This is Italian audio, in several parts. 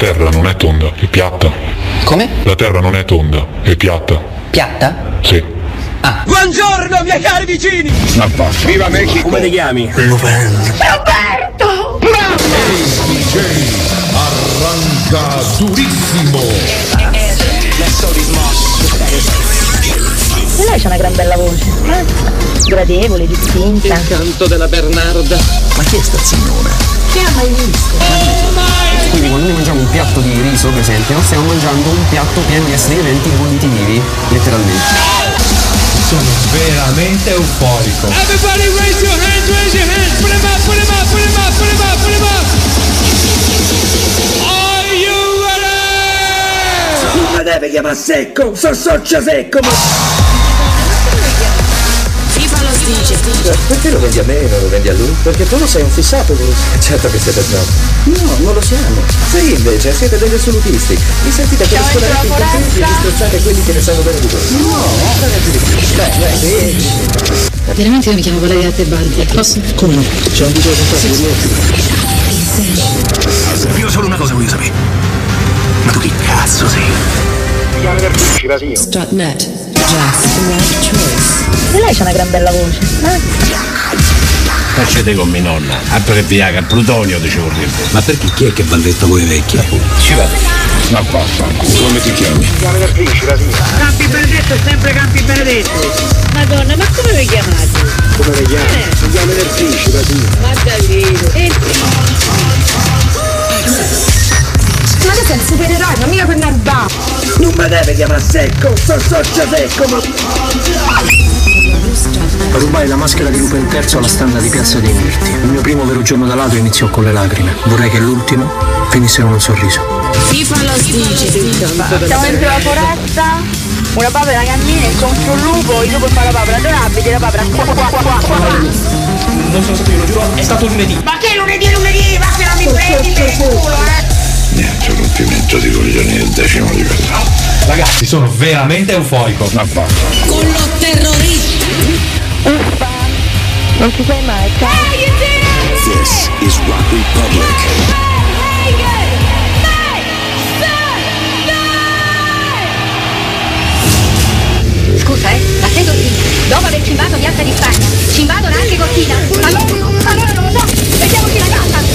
Terra non è tonda, è piatta. Come? La Terra non è tonda, è piatta. Piatta? Sì. Buongiorno miei cari vicini! Basta. Viva Mexico! Come ti chiami? Arranca durissimo. E lei c'ha una gran bella voce. eh? Gradevole, distinta. Canto della Bernarda. Ma chi è sta signora? Che ha mai visto? Quindi quando noi mangiamo un piatto di riso, per esempio, stiamo mangiando un piatto pieno di esseri viventi conditi vivi, letteralmente. Sono veramente euforico. Everybody raise your hands, raise your hands! Put them up, put them up, put them up, put them up, put them up! Mi deve chiamare secco, so socio secco, ma... FIFA lo dice. Perché lo vendi a me e non lo vendi a lui? Perché tu lo sei un fissato, Bruce. Certo che siete snob. No, non lo siamo. Sì, invece, siete degli assolutisti. Vi sentite per scolare i contenti e disprezzate quelli che ne sanno bene di voi. No. Beh, beh, sì. Veramente io mi chiamo Valeria Tebaldi. Posso? Come no? C'è un video con Io solo una cosa voglio sapere. Ma tu chi cazzo sei? Strutnet. Jazz. The right choice. E lei c'ha una gran bella voce. eh? Facete con mia nonna, altro che Viagra, plutonio ci vorrebbe. Ma perché chi è che balletta voi vecchi? Ci vado. Ma vaffanculo. Come ti chiami? Campi Benedetto è sempre Campi Benedetto! Madonna, ma come vi chiamate? Come le chiami? Si chiama del principe, sì. Ma davvero? E Ma tu sei un supereroe, ma mica per narba. Non mi deve chiamare secco, so socio secco, ma... Rubai la maschera di Lupin III alla standa di Piazza dei Mirti. Il mio primo vero giorno da ladro iniziò con le lacrime. Vorrei che l'ultimo finisse con un sorriso. FIFA lo dice. siamo dentro la foresta, una papera cammina incontro un lupo, il lupo fa la papera, dove abiti la papera? Qua, qua, qua, qua, qua. Non sono stato io, lo giuro, è stato lunedì. Ma che lunedì lunedì? Ma che non mi prendi per il culo, eh! Niente rompimento di coglioni del decimo livello. Ragazzi, sono veramente. Ma basta. Con lo terrorista. Uffa, non ci sei mai, ciao. This is Rock Republic. Scusa, eh, ma sei Cortina? Dopo aver cimbato Piazza di Spagna, cimbadono anche Cortina? Allora, allora non lo so, la casa, eh?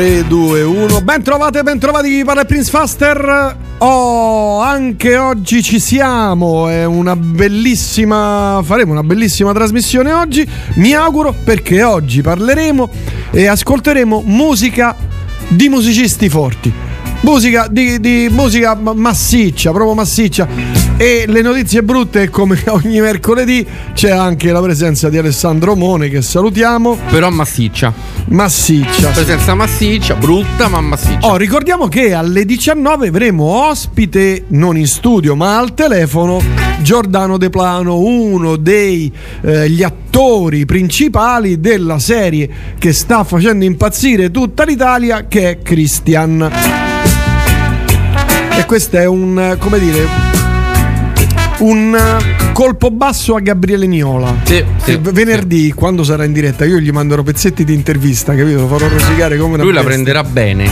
Ben trovate, ben trovati, parla il Prince Faster. Oh, anche oggi ci siamo. È una bellissima. Faremo una bellissima trasmissione oggi. Mi auguro perché oggi parleremo e ascolteremo musica di musicisti forti. Musica di, di musica massiccia, proprio massiccia E le notizie brutte, come ogni mercoledì, c'è anche la presenza di Alessandro Mone che salutiamo. Però massiccia. Massiccia. Presenza massiccia, brutta ma massiccia. Oh, ricordiamo che alle 19 avremo ospite, non in studio, ma al telefono, Giordano De Plano, uno degli eh, attori principali della serie che sta facendo impazzire tutta l'Italia, che è Christian. E questo è un, come dire, un colpo basso a Gabriele Niola. Sì, sì, venerdì, quando sarà in diretta, io gli manderò pezzetti di intervista, capito? Lo farò rosicare come una Lui la bestia. prenderà bene.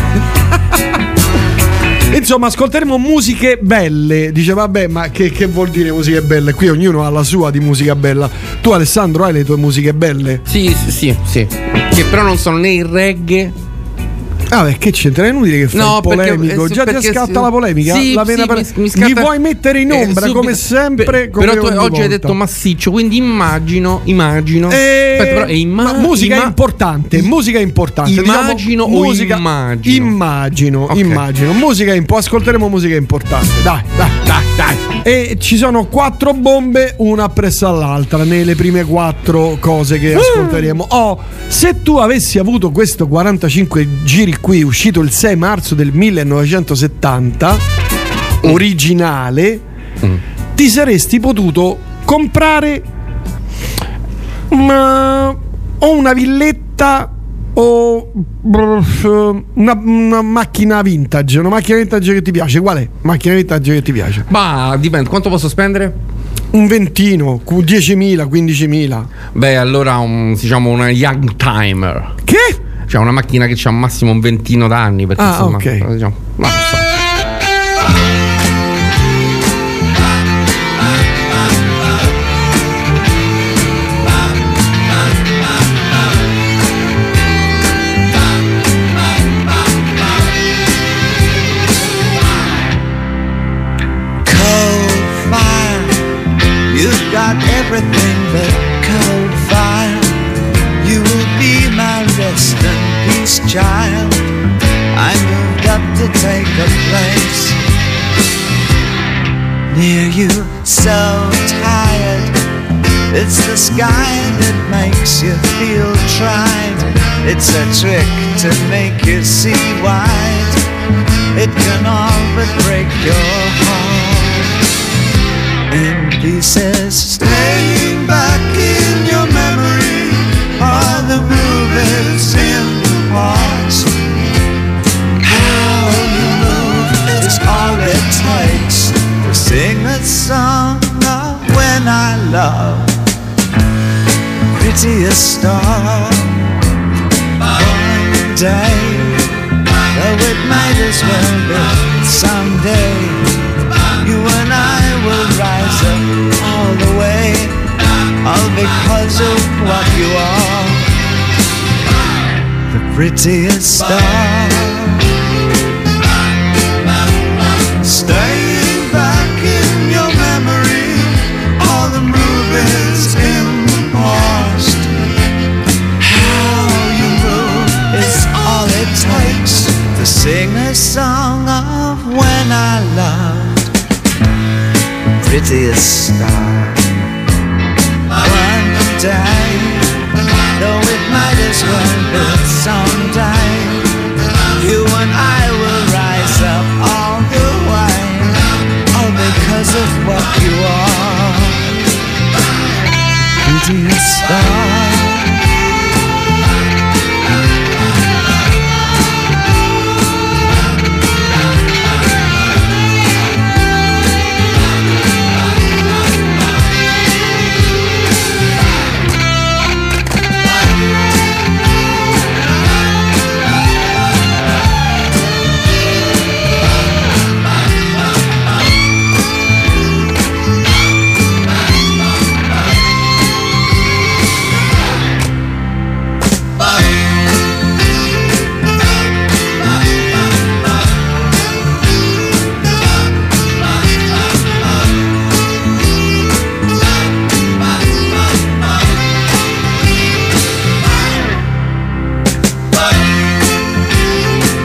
Insomma, ascolteremo musiche belle. Dice, vabbè, ma che, che vuol dire musiche belle? Qui ognuno ha la sua di musica bella. Tu, Alessandro, hai le tue musiche belle? Sì, sì, sì, sì. Che però non sono né il reggae. Ah, beh, che c'entra? È inutile che fai No, perché- polemico. eh, Già ti perché scatta sì. la polemica. Sì, la vena sì, per- mi- mi scatta- vuoi mettere in Eh, ombra subito. come sempre. Come però tu oggi hai volta. detto massiccio, quindi immagino, immagino. Eh, Aspetta, però è imma- ma musica imma- importante, musica importante. Immagino diciamo, o musica, immagino? Immagino, Ok. immagino. Musica impo- ascolteremo musica importante. Dai, dai, dai, dai. E ci sono quattro bombe, una appresso all'altra, nelle prime quattro cose che ascolteremo. Oh, se tu avessi avuto questo 45 giri qui, uscito il 6 marzo del 1970, originale, ti saresti potuto comprare ma o una villetta o una, una macchina vintage, una macchina vintage che ti piace, qual è? Macchina vintage che ti piace? Ma dipende, quanto posso spendere? Un ventino, cu- 10.000, 15.000. Beh, allora un, diciamo una young timer. Che? Cioè una macchina che ha massimo un ventino d'anni. Perché Ah, insomma, ok. diciamo, ma non so. Everything so tired. It's the sky that makes you feel tried. It's a trick to make you see wide. It can all but break your heart in pieces. Sing a song of when I love the prettiest star. One day, though it might as well be someday, you and I will rise up all the way, all because of what you are, the prettiest star. Sing a song of when I loved prettiest star. One day, though it might as well be someday, you and I will rise up all the way, all because of what you are. Prettiest star.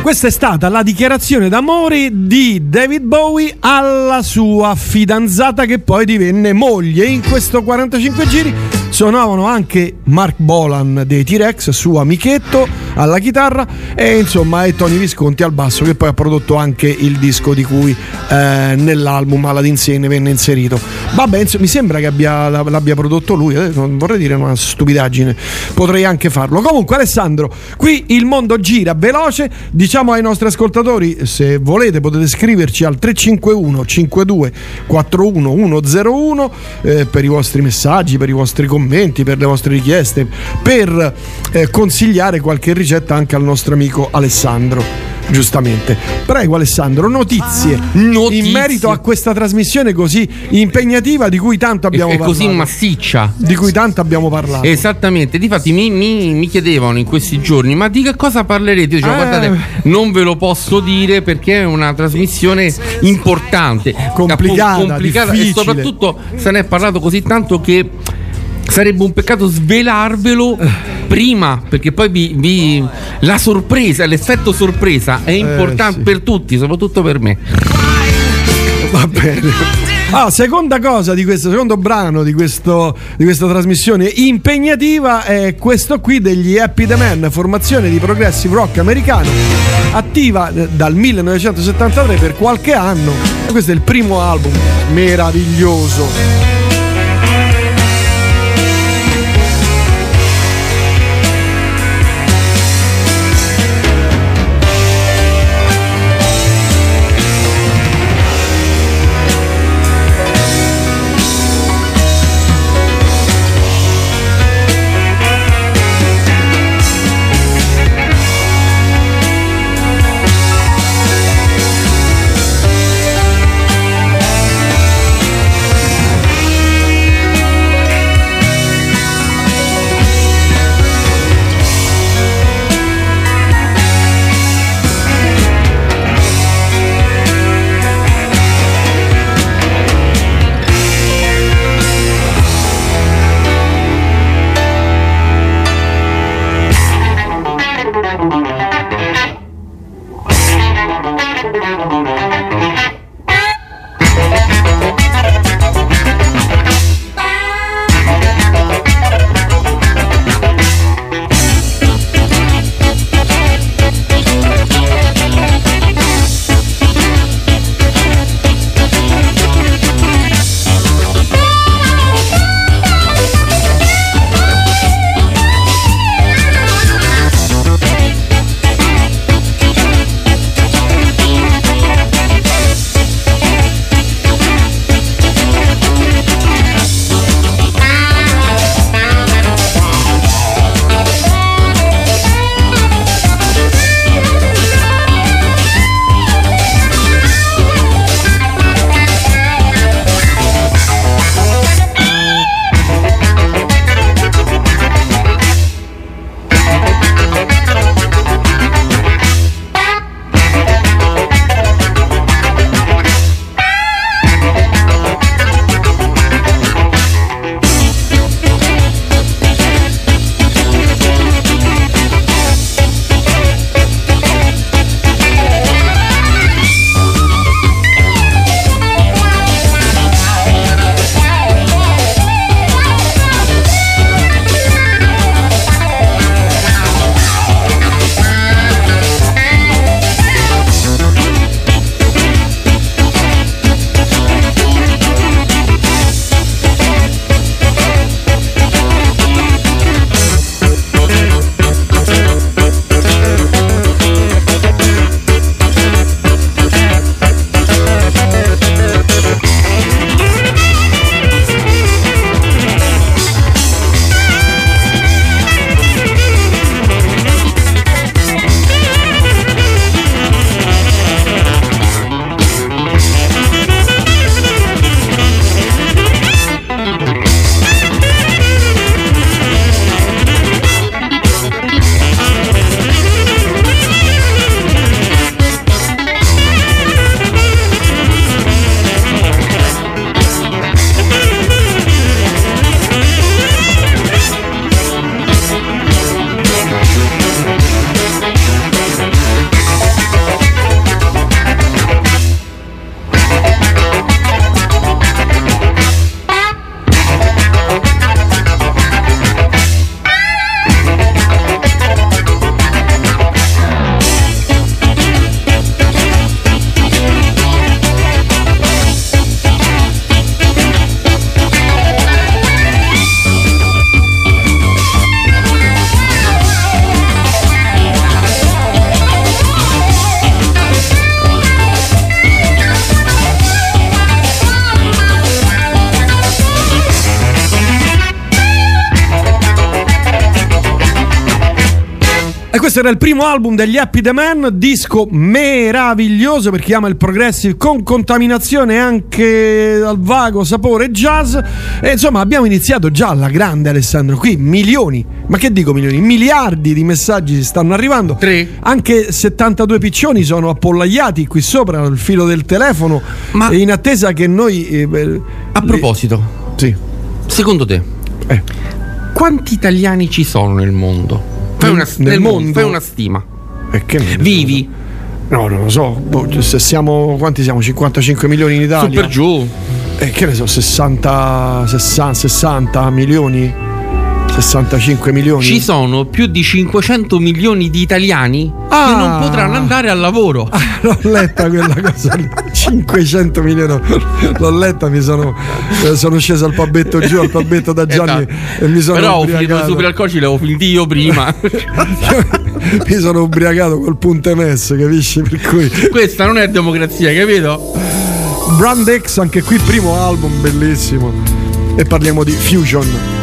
Questa è stata la dichiarazione d'amore di David Bowie alla sua fidanzata che poi divenne moglie. In questo 45 giri suonavano anche Mark Bolan dei T-Rex, suo amichetto alla chitarra e insomma e Tony Visconti al basso che poi ha prodotto anche il disco di cui eh, nell'album Aladdin Sane venne inserito. Vabbè, insomma, mi sembra che abbia, l'abbia prodotto lui, eh, non vorrei dire una stupidaggine, potrei anche farlo. Comunque Alessandro, qui il mondo gira veloce, diciamo ai nostri ascoltatori, se volete potete scriverci al 351 52 41 101 eh, per i vostri messaggi, per i vostri commenti, per le vostre richieste, per eh, consigliare qualche ricetta anche al nostro amico Alessandro. Giustamente. Prego Alessandro, notizie, Notizie. in merito a questa trasmissione così impegnativa di cui tanto abbiamo è parlato. così massiccia. Di cui tanto abbiamo parlato. Esattamente, difatti mi, mi, mi chiedevano in questi giorni, ma di che cosa parlerete? Io dicevo, Eh. guardate, non ve lo posso dire perché è una trasmissione importante, Complicata, complicata e soprattutto se ne è parlato così tanto che sarebbe un peccato svelarvelo prima, perché poi vi, vi- la sorpresa, l'effetto sorpresa è importante per tutti, soprattutto per me. Va bene. Ah, seconda cosa di questo, secondo brano di, questo, di questa trasmissione impegnativa è questo qui degli Happy the Man, formazione di progressive rock americano, attiva eh, dal 1973 per qualche anno. Questo è il primo album meraviglioso. Era il primo album degli Happy The Man, disco meraviglioso per chi ama il progressive con contaminazione anche al vago sapore jazz. E insomma, abbiamo iniziato già alla grande Alessandro. Qui milioni, ma che dico milioni? Miliardi di messaggi si stanno arrivando. Tre. Anche 72 piccioni sono appollaiati qui sopra al filo del telefono Ma- in attesa che noi eh, A proposito, sì. secondo te, Eh. quanti italiani ci sono nel mondo? Fai una, nel nel mondo, mondo? fai una stima. E che Vivi, No, non lo so. Boh, se siamo quanti siamo? 55 milioni in Italia. per giù. Eh, che ne so, 60, 60, 60 milioni? 65 milioni? Ci sono più di 500 milioni di italiani che Ah. non potranno andare al lavoro. L'ho letta quella cosa lì. 500 milioni. L'ho letta, mi sono, eh, sono sceso al pabetto giù, al pabetto da Gianni Esatto. e mi sono Però ho finito ubriacato. i superalcolici, l'avevo finiti io prima. mi sono ubriacato col punto MS, capisci? Per cui Questa non è democrazia, capito? Brand X, anche qui primo album bellissimo. E parliamo di Fusion.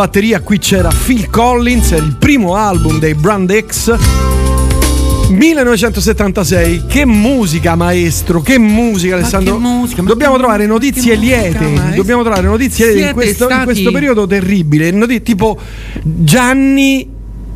Batteria qui c'era Phil Collins, il primo album dei Brand X. 1976, che musica maestro, che musica Alessandro. che musica, dobbiamo trovare mu- notizie che musica, liete, maestro. dobbiamo trovare notizie liete in questo, in stati- questo periodo terribile. Noti- tipo Gianni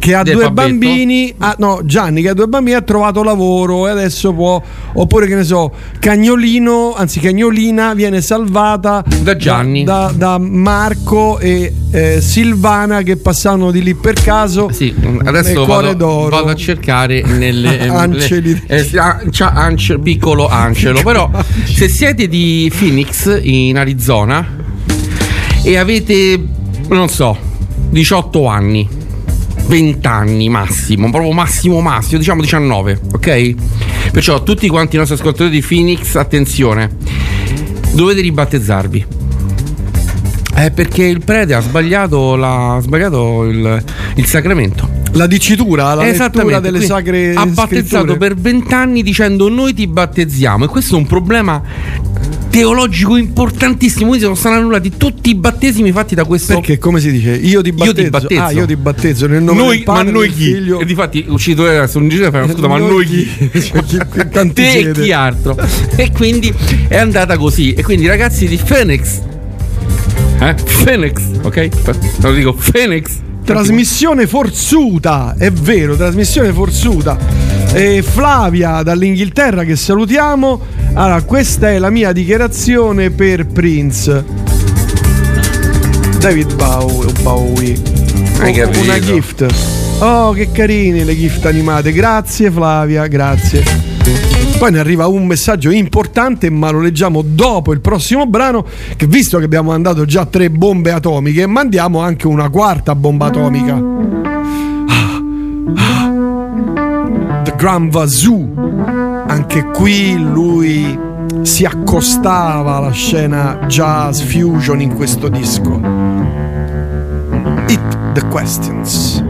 che ha due Fabbetto? bambini, ha- no, Gianni che ha due bambini ha trovato lavoro e adesso può, oppure che ne so, Cagnolino, anzi Cagnolina viene salvata Da Gianni. da, da Marco e eh, Silvana che passavano di lì per caso. Sì, adesso vado, vado a cercare nelle Anceli. eh, Ance- piccolo Angelo. Però, se siete di Phoenix in Arizona e avete, non so, 18 anni, 20 anni massimo, proprio massimo massimo, diciamo 19, ok? Perciò tutti quanti i nostri ascoltatori di Phoenix, attenzione, dovete ribattezzarvi. Eh, perché il prete ha sbagliato, la- ha sbagliato il, il sacramento. La dicitura, la lettura delle quindi sacre ha battezzato scritture. per vent'anni dicendo noi ti battezziamo e questo è un problema teologico importantissimo quindi sono stati annullati tutti i battesimi fatti da questo Perché come si dice? Io ti battezzo. Io ti battezzo. Ah, io ti battezzo nel nome noi, del padre, ma noi chi? figlio. E difatti uscito adesso un giro e fai scusa ma noi chi? Cioè, chi- tanti te e chi altro e quindi è andata così e quindi ragazzi di Phoenix eh? Phoenix ok? lo dico Phoenix Trasmissione forzuta, è vero, trasmissione forzuta. E Flavia dall'Inghilterra che salutiamo. Allora, questa è la mia dichiarazione per Prince. David Bow- Bowie. Oh, capito. Una gift. Oh, che carine le gift animate. Grazie Flavia, grazie. Poi ne arriva un messaggio importante, ma lo leggiamo dopo il prossimo brano. Che visto che abbiamo mandato già tre bombe atomiche, mandiamo anche una quarta bomba atomica. The Grand Vazoo. Anche qui lui si accostava alla scena jazz fusion in questo disco. It the questions.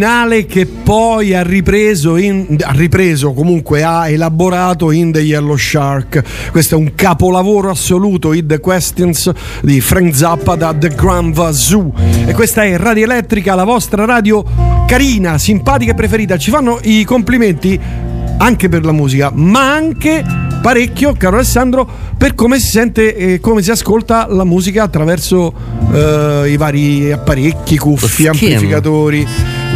Finale che poi ha ripreso, in- ha ripreso comunque ha elaborato in The Yellow Shark. Questo è un capolavoro assoluto, Hit the Questions di Frank Zappa da The Grand Vazoo. E questa è Radio Elettrica, la vostra radio carina, simpatica e preferita. Ci fanno i complimenti anche per la musica, ma anche parecchio, caro Alessandro, per come si sente e come si ascolta la musica attraverso eh, i vari apparecchi, cuffie, amplificatori,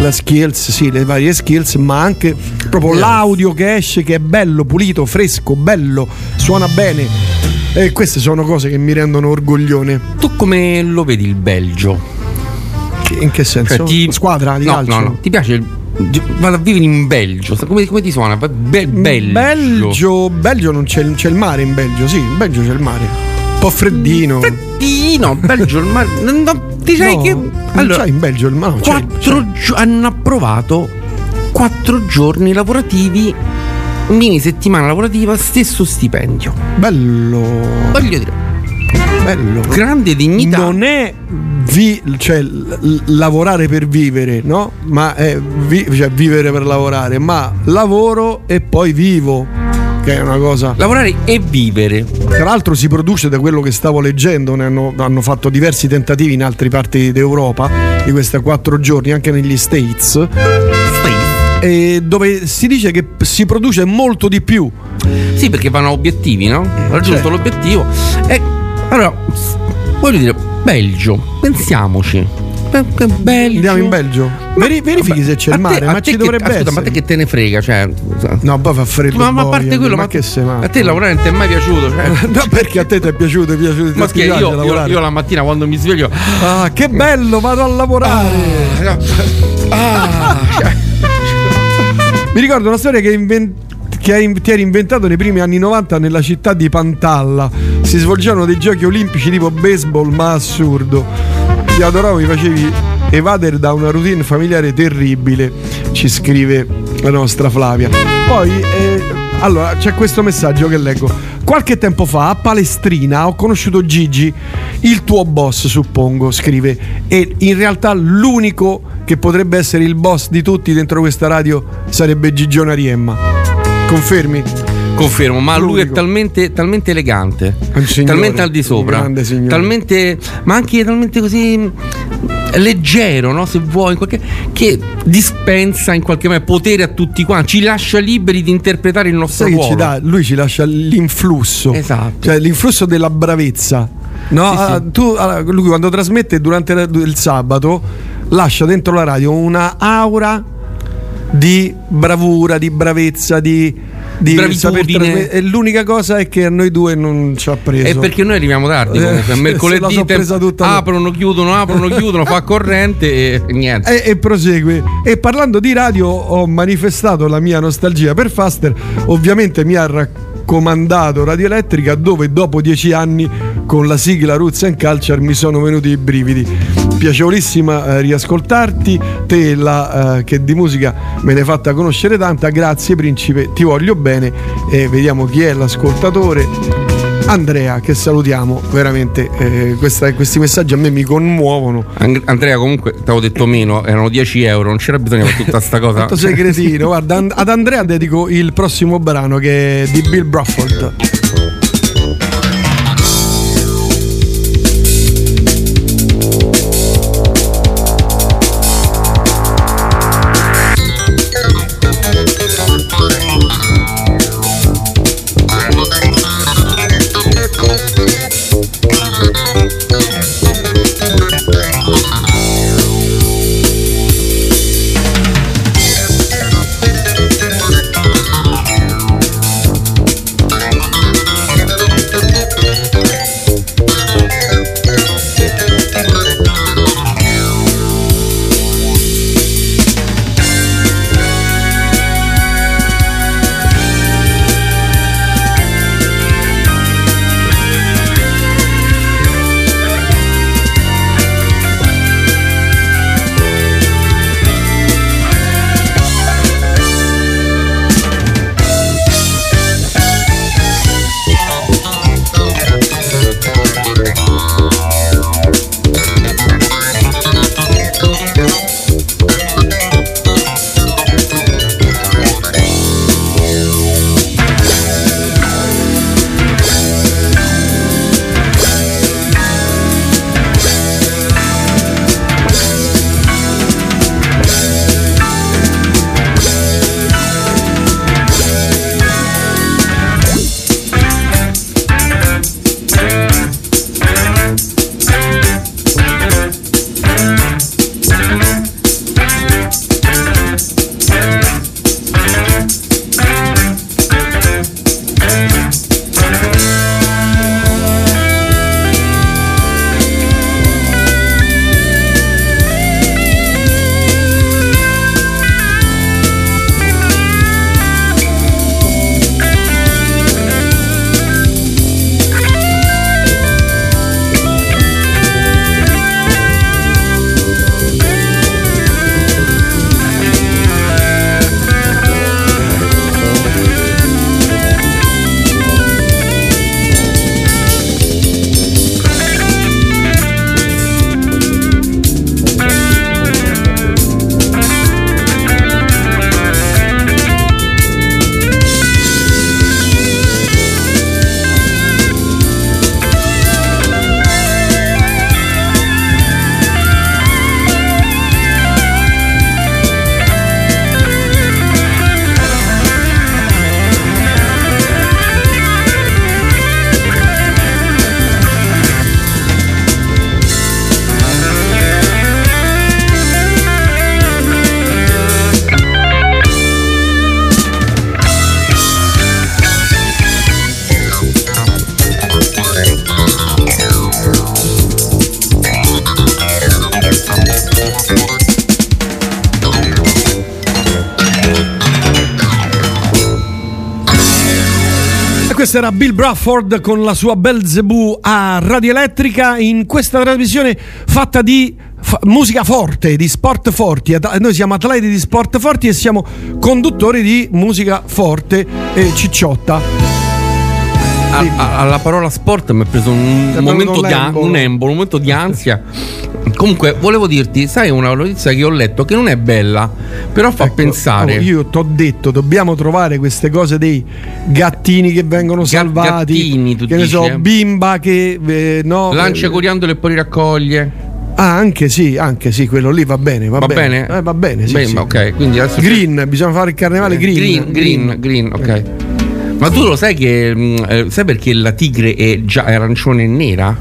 la skills, sì, le varie skills, ma anche proprio Yes. l'audio che esce che è bello, pulito, fresco, bello, suona bene. E queste sono cose che mi rendono orgoglione. Tu come lo vedi il Belgio? In che senso? Cioè, ti- Squadra di no, calcio? No, no, ti piace il... Vado a vivere in Belgio. Come, come ti suona? Be- Belgio. Belgio, Belgio non c'è, c'è il mare in Belgio, sì, in Belgio c'è il mare. Un po' freddino. Freddino, Belgio, il mare. No, direi No, che. non Allora, c'è in Belgio il mare. c'è- quattro gio- hanno approvato quattro giorni lavorativi, mini settimana lavorativa, stesso stipendio. Bello. Voglio dire, Bello. grande dignità. Non è vi- cioè, l- lavorare per vivere, no? Ma è vi- cioè, vivere per lavorare, ma lavoro e poi vivo, che è una cosa. Lavorare e vivere. Tra l'altro si produce da quello che stavo leggendo, ne hanno, hanno fatto diversi tentativi in altre parti d'Europa di questi quattro giorni, anche negli States, e dove si dice che si produce molto di più. Sì, perché vanno a obiettivi, no? Eh, Raggiunto certo. l'obiettivo. E allora, voglio dire, Belgio, pensiamoci. Che Belgio. Andiamo in Belgio. Veri- verifichi se c'è il te- mare, a ma te ci che- dovrebbe ascolta, essere. Ma te che te ne frega, cioè. No, poi fa freddo. Ma, ma a parte quello, ma, ma, che sei matto? a te lavorare non ti è mai piaciuto? Cioè, No, perché a te ti è piaciuto? Ti è piaciuto ma che io, io, io la mattina quando mi sveglio. Ah, che bello, vado a lavorare. Ah, cioè, Mi ricordo una storia che, inven- che ti eri inventato nei primi anni 90 nella città di Pantalla. Si svolgevano dei giochi olimpici tipo baseball, ma assurdo. Ti adoravo, mi facevi evadere da una routine familiare terribile, ci scrive la nostra Flavia. Poi, eh, allora, c'è questo messaggio che leggo. Qualche tempo fa a Palestrina ho conosciuto Gigi, il tuo boss, suppongo, scrive, e in realtà l'unico che potrebbe essere il boss di tutti dentro questa radio sarebbe Gigione Ariemma. Confermi? Confermo, ma lui è talmente, talmente elegante, signore, talmente al di sopra, talmente, ma anche talmente così mh, leggero, no? se vuoi, in qualche- che dispensa in qualche modo potere a tutti quanti, ci lascia liberi di interpretare il nostro Sai ruolo. ci dà? Lui ci lascia l'influsso. Esatto. Cioè l'influsso della bravezza. No, Sì, sì. ah, tu, ah, lui quando trasmette durante il sabato lascia dentro la radio una aura di bravura, di bravezza, di, di Bravitudine. E l'unica cosa è che a noi due non ci ha preso. È perché noi arriviamo tardi Eh, comunque. la Mercoledì so te- presa tutta lui. aprono, chiudono, aprono, chiudono, fa corrente e, niente. E, e prosegue. E parlando di radio, ho manifestato la mia nostalgia per Faster. Ovviamente mi ha raccomandato Radio Elettrica, dove dopo dieci anni con la sigla Roots and Culture mi sono venuti i brividi. Piacevolissima eh, riascoltarti, te la, eh, che di musica me ne hai fatta conoscere tanta. Grazie, principe, ti voglio bene. E vediamo chi è l'ascoltatore. Andrea, che salutiamo, veramente eh, questa- questi messaggi a me mi commuovono. Andrea, comunque, ti avevo detto meno, erano 10 euro, non c'era bisogno di tutta sta cosa. Quanto sei cretino, guarda, and- ad Andrea dedico il prossimo brano che è di Bill Bruford. Brafford con la sua Belzebù a Radio Elettrica in questa trasmissione fatta di fa- musica forte, di sport forti. At- Noi siamo atleti di sport forti e siamo conduttori di musica forte e cicciotta. A- a- alla parola sport mi ha preso un, è momento di, an- un embolo, un momento di ansia. Comunque, volevo dirti, sai una notizia che ho letto che non è bella, però fa pensare. Oh, io ti ho detto, dobbiamo trovare queste cose dei gattini che vengono salvati. gattini, tu che ne dici, so, eh? bimba che eh, no, Lancia eh, coriandolo e poi li raccoglie. Ah, anche sì, anche sì, quello lì va bene. Va, Va bene? Eh, va bene, sì, Beh, sì. ok, quindi adesso Green, bisogna fare il carnevale green. Green, green, green, ok. Ma tu lo sai che mh, eh, sai perché la tigre è già arancione e nera?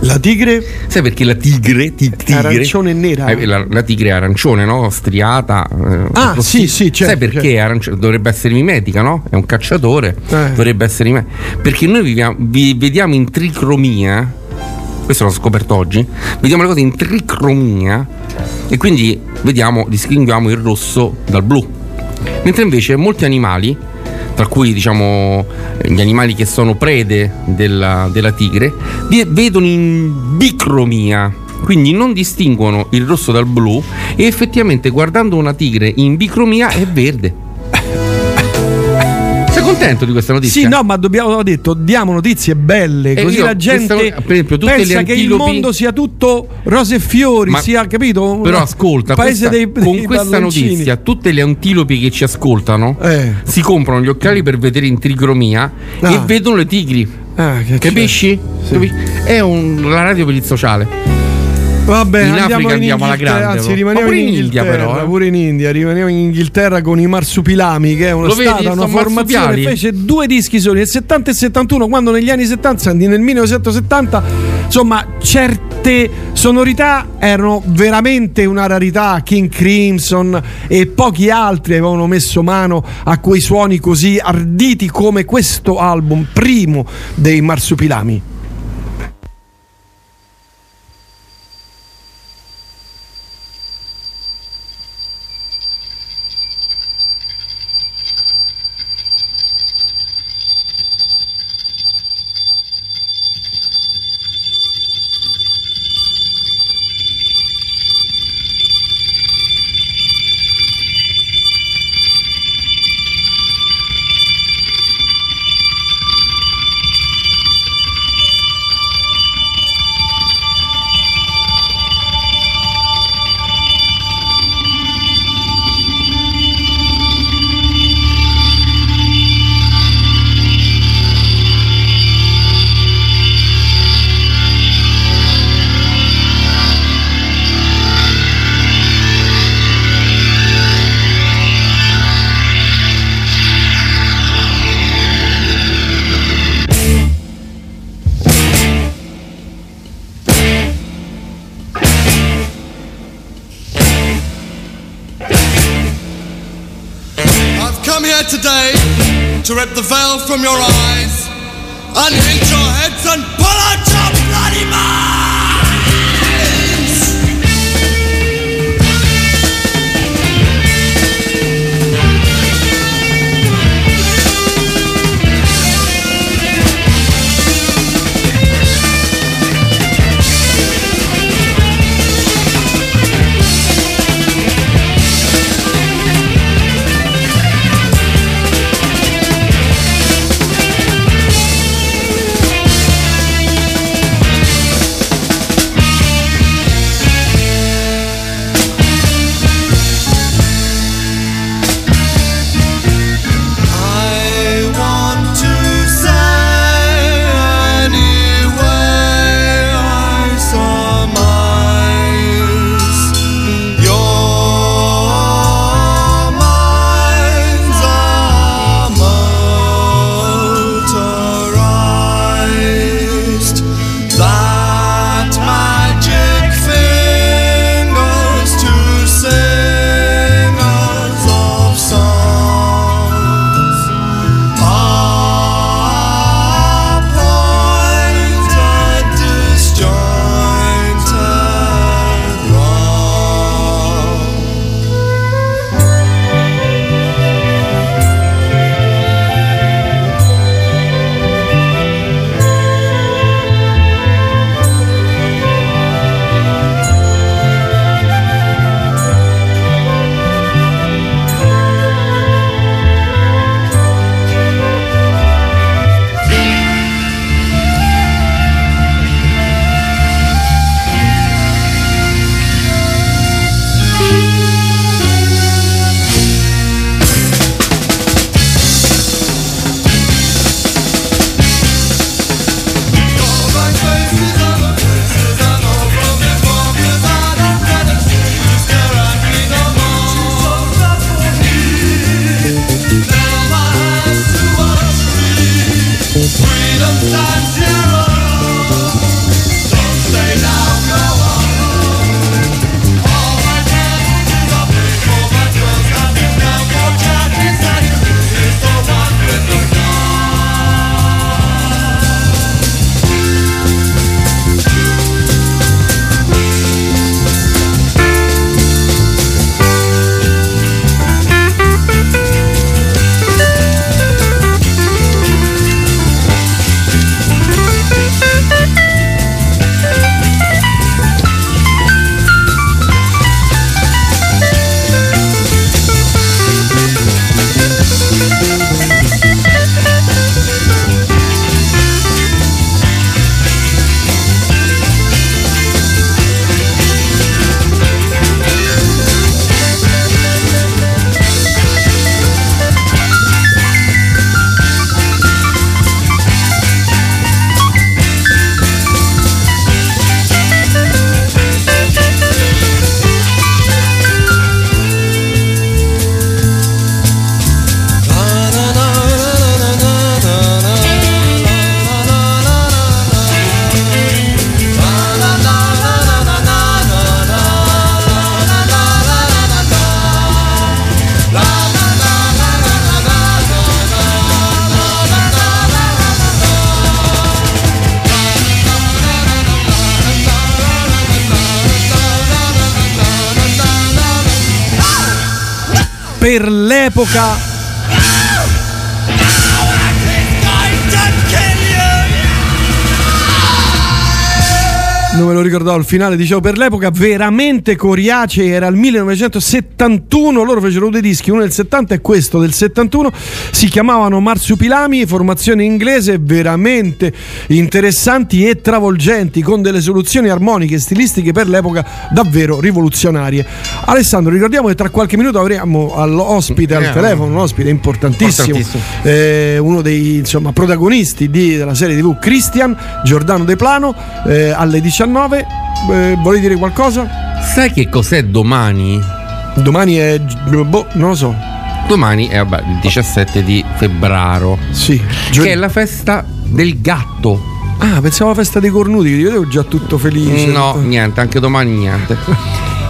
La tigre? Sai perché la tigre, ti- tigre arancione e nera? Eh, La, la tigre è arancione, no? Striata. eh, Ah, sì, sì, certo, Sai perché certo. è arancione? Dovrebbe essere mimetica, no? È un cacciatore. Eh. Dovrebbe essere mimetica. Perché noi viviamo- vi- vediamo in tricromia. Questo l'ho scoperto oggi. Vediamo le cose in tricromia. E quindi vediamo, distinguiamo il rosso dal blu. Mentre invece molti animali, tra cui diciamo gli animali che sono prede della, della tigre, vedono in bicromia. Quindi non distinguono il rosso dal blu e effettivamente guardando una tigre in bicromia è verde. Contento di questa notizia? Sì, no, ma dobbiamo, ho detto, diamo notizie belle, E così io la gente questa- per esempio, pensa che il mondo sia tutto rose e fiori, Ma- sia, capito? Però ascolta, questa- dei, con dei questa palloncini. notizia tutte le antilopi che ci ascoltano Eh. si comprano gli occhiali per vedere in tricromia Ah. e vedono le tigri. Ah, che Capisci? Capisci? È un- la radio per il sociale. Vabbè, In andiamo Africa in andiamo alla grande, Anzi, rimaniamo in in India, però, eh. pure in India, rimaniamo in Inghilterra con i marsupilami, che è uno Lo vedi, una formazione. Fece due dischi soli, nel 70 e 71, quando negli anni 70, nel 1970, insomma, certe sonorità erano veramente una rarità. King Crimson e pochi altri avevano messo mano a quei suoni così arditi come questo album, primo dei marsupilami. Per lo ricordavo il finale, dicevo per l'epoca veramente coriace, era il 1971, loro fecero due dischi, uno del 70 e questo del 71, si chiamavano Marsupilami, formazione inglese veramente interessanti e travolgenti, con delle soluzioni armoniche e stilistiche per l'epoca davvero rivoluzionarie. Alessandro, ricordiamo che tra qualche minuto avremo all'ospite al Eh, telefono, un ospite importantissimo, importantissimo. eh, uno dei insomma, protagonisti di- della serie TV Christian, Giordano De Plano, eh, alle 19. Eh, volevi dire qualcosa? Sai che cos'è domani? Domani è. boh, non lo so. Domani è vabbè, il 17 di febbraio. Sì. Che è la festa del gatto. Ah, pensavo alla festa dei cornuti, io vedevo già tutto felice. No, niente, anche domani niente.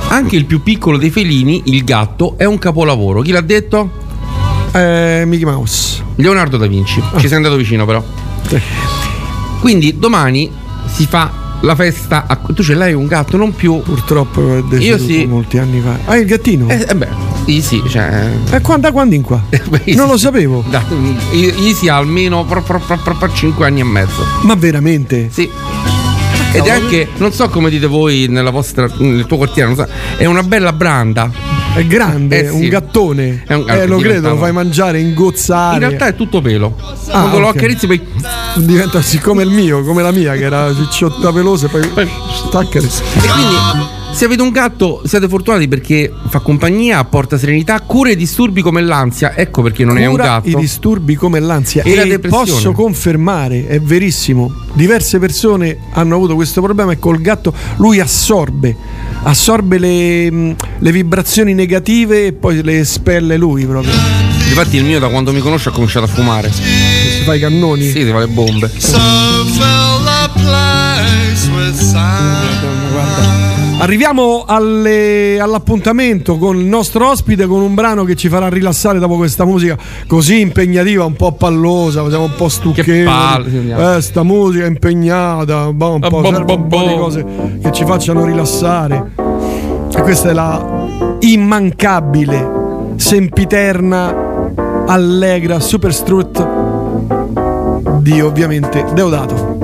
Anche il più piccolo dei felini, il gatto, è un capolavoro. Chi l'ha detto? Eh, Mickey Mouse. Leonardo da Vinci. Ci sei andato vicino però. Quindi domani si fa la festa. a- Tu ce l'hai un gatto, non più. Purtroppo è Io sì. molti anni fa. Ah, il gattino? Eh, eh beh, sì, cioè. E quando, da quando in qua? non lo sapevo. Da, Easy almeno 5 anni e mezzo. Ma veramente? Sì. Ed è anche, non so come dite voi nella vostra, nel tuo quartiere, non so, è una bella branda. È grande, Eh, sì. un gattone. È un- eh, lo credo, lo fai mangiare, ingozzare. In realtà è tutto pelo. Ah, Quando lo ok. accarezzi poi Diventa siccome il mio, come la mia, che era cicciotta pelosa, poi staccare. E quindi se avete un gatto siete fortunati perché fa compagnia, porta serenità, cura i disturbi come l'ansia. Ecco perché non è un Cura gatto. i disturbi come l'ansia E e, la depressione. posso confermare, è verissimo. Diverse persone hanno avuto questo problema e col gatto lui assorbe, assorbe le, mh, le vibrazioni negative e poi le espelle lui proprio. Infatti il mio da quando mi conosce ha cominciato a fumare. Si fa i cannoni? Sì, si fa le bombe. So fill the place with sound. Arriviamo alle- all'appuntamento con il nostro ospite con un brano che ci farà rilassare dopo questa musica così impegnativa, un po' pallosa, siamo un po' stucchevoli. eh, sta musica impegnata, boh, un po', boh, serve un po' boh, di boh. cose che ci facciano rilassare. E questa è la immancabile, sempiterna, allegra, super strut di ovviamente Deodato.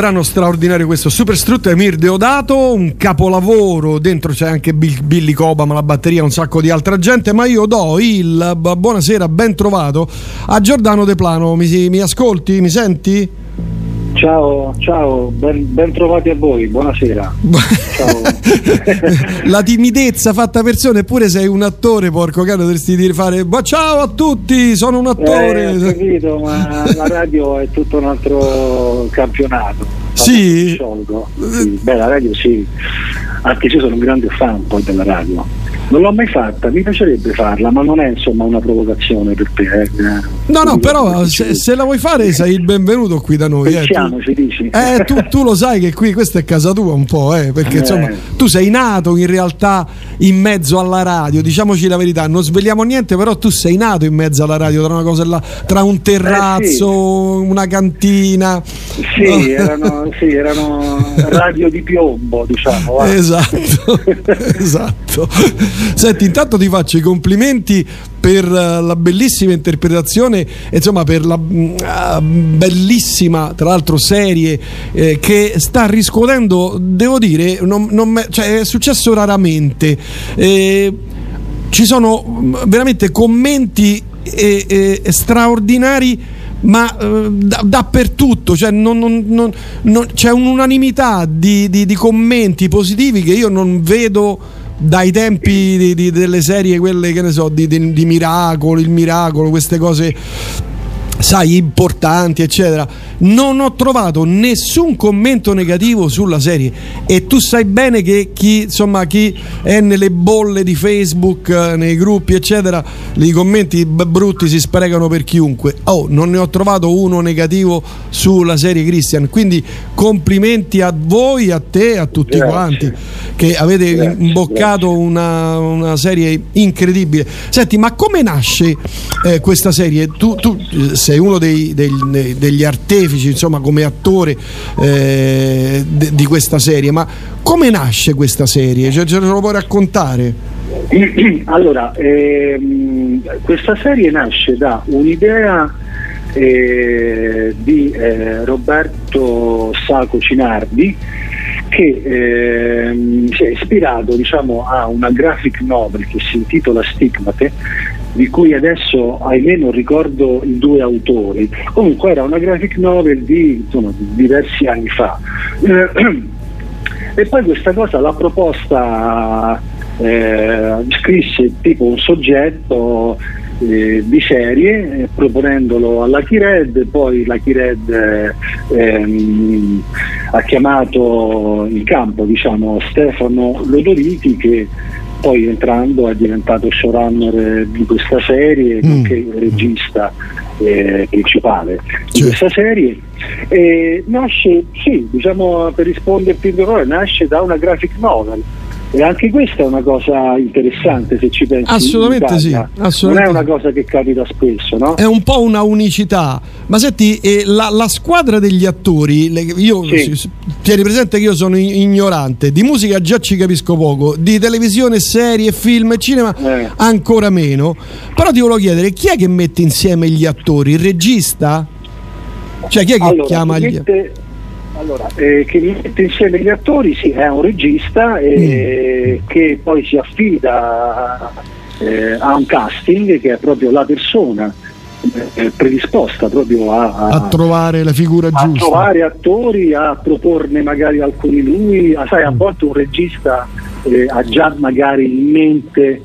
Brano straordinario questo, Superstrut Emir Deodato, un capolavoro, dentro c'è anche Bill- Billy Cobham, la batteria, un sacco di altra gente, ma io do il buonasera, ben trovato a Giordano De Plano, mi, mi ascolti, mi senti? Ciao, ciao, ben, ben trovati a voi, buonasera. Ciao. La timidezza fatta persona, eppure sei un attore, porco cane, dovresti dire fare "Ma ciao a tutti, sono un Eh, attore. ho capito, ma la radio è tutto un altro campionato. Sì? Sì, Beh, la radio sì, anche se io sono un grande fan poi della radio. Non l'ho mai fatta, mi piacerebbe farla, ma non è insomma una provocazione per te. eh. No, no, però se, se la vuoi fare sei il benvenuto qui da noi. Eh, tu, Pensiamoci, dici. eh, tu, tu lo sai che qui questa è casa tua un po', eh, perché Eh. insomma tu sei nato in realtà in mezzo alla radio, diciamoci la verità, non sveliamo niente, però tu sei nato in mezzo alla radio, tra una cosa e tra un terrazzo, una cantina. Sì, erano, sì, erano radio di piombo, diciamo. Esatto, esatto. Senti, intanto ti faccio i complimenti per eh, la bellissima interpretazione, insomma per la mm, ah, bellissima, tra l'altro, serie eh, che sta riscuotendo, devo dire, non- non cioè, è successo raramente. Eh, ci sono mm, veramente commenti eh, eh, straordinari ma eh, da- dappertutto cioè non- non- non- c'è un'unanimità di, di- di commenti positivi che io non vedo dai tempi di- di- delle serie quelle che ne so di, di- Miracolo il Miracolo queste cose sai importanti eccetera. Non ho trovato nessun commento negativo sulla serie. E tu sai bene che chi insomma chi è nelle bolle di Facebook eh, nei gruppi eccetera i commenti brutti si sprecano per chiunque. Oh non ne ho trovato uno negativo sulla serie Christian. Quindi complimenti a voi a te a tutti Grazie. quanti che avete Grazie, imboccato una, una serie incredibile. Senti ma come nasce eh, questa serie? Tu, tu, eh, sei uno dei- dei- degli artefici insomma come attore eh, di questa serie. Ma come nasce questa serie? Cioè, ce lo puoi raccontare? Allora, ehm, questa serie nasce da un'idea eh, di eh, Roberto Saco Cinardi che ehm, si è ispirato diciamo, a una graphic novel che si intitola Stigmate di cui adesso ahimè non ricordo i due autori. Comunque era una graphic novel di insomma, di diversi anni fa. E poi questa cosa l'ha proposta eh, scrisse tipo un soggetto eh, di serie eh, proponendolo alla Kired, poi la Kired eh, ehm, ha chiamato in campo diciamo, Stefano Lodoriti che poi entrando è diventato showrunner di questa serie, nonché il regista eh, principale di questa serie. E nasce, sì, diciamo per risponderti in parole, nasce da una graphic novel. E anche questa è una cosa interessante se ci pensi. Assolutamente sì, assolutamente Non è una cosa che capita spesso, no? è un po' una unicità. Ma senti, eh, la, la squadra degli attori, le- io Sì. tieni presente che io sono ignorante, di musica già ci capisco poco, di televisione, serie, film cinema Eh. ancora meno. Però ti volevo chiedere, chi è che mette insieme gli attori? Il regista? Cioè chi è che Allora, chiama chi gli mette- allora, eh, che mette insieme gli attori, sì, è un regista eh, Mm. che poi si affida eh, a un casting che è proprio la persona eh, predisposta proprio a, a trovare la figura a giusta? trovare attori, a proporne magari alcuni lui, a, Mm. sai, a volte un regista eh, ha già magari in mente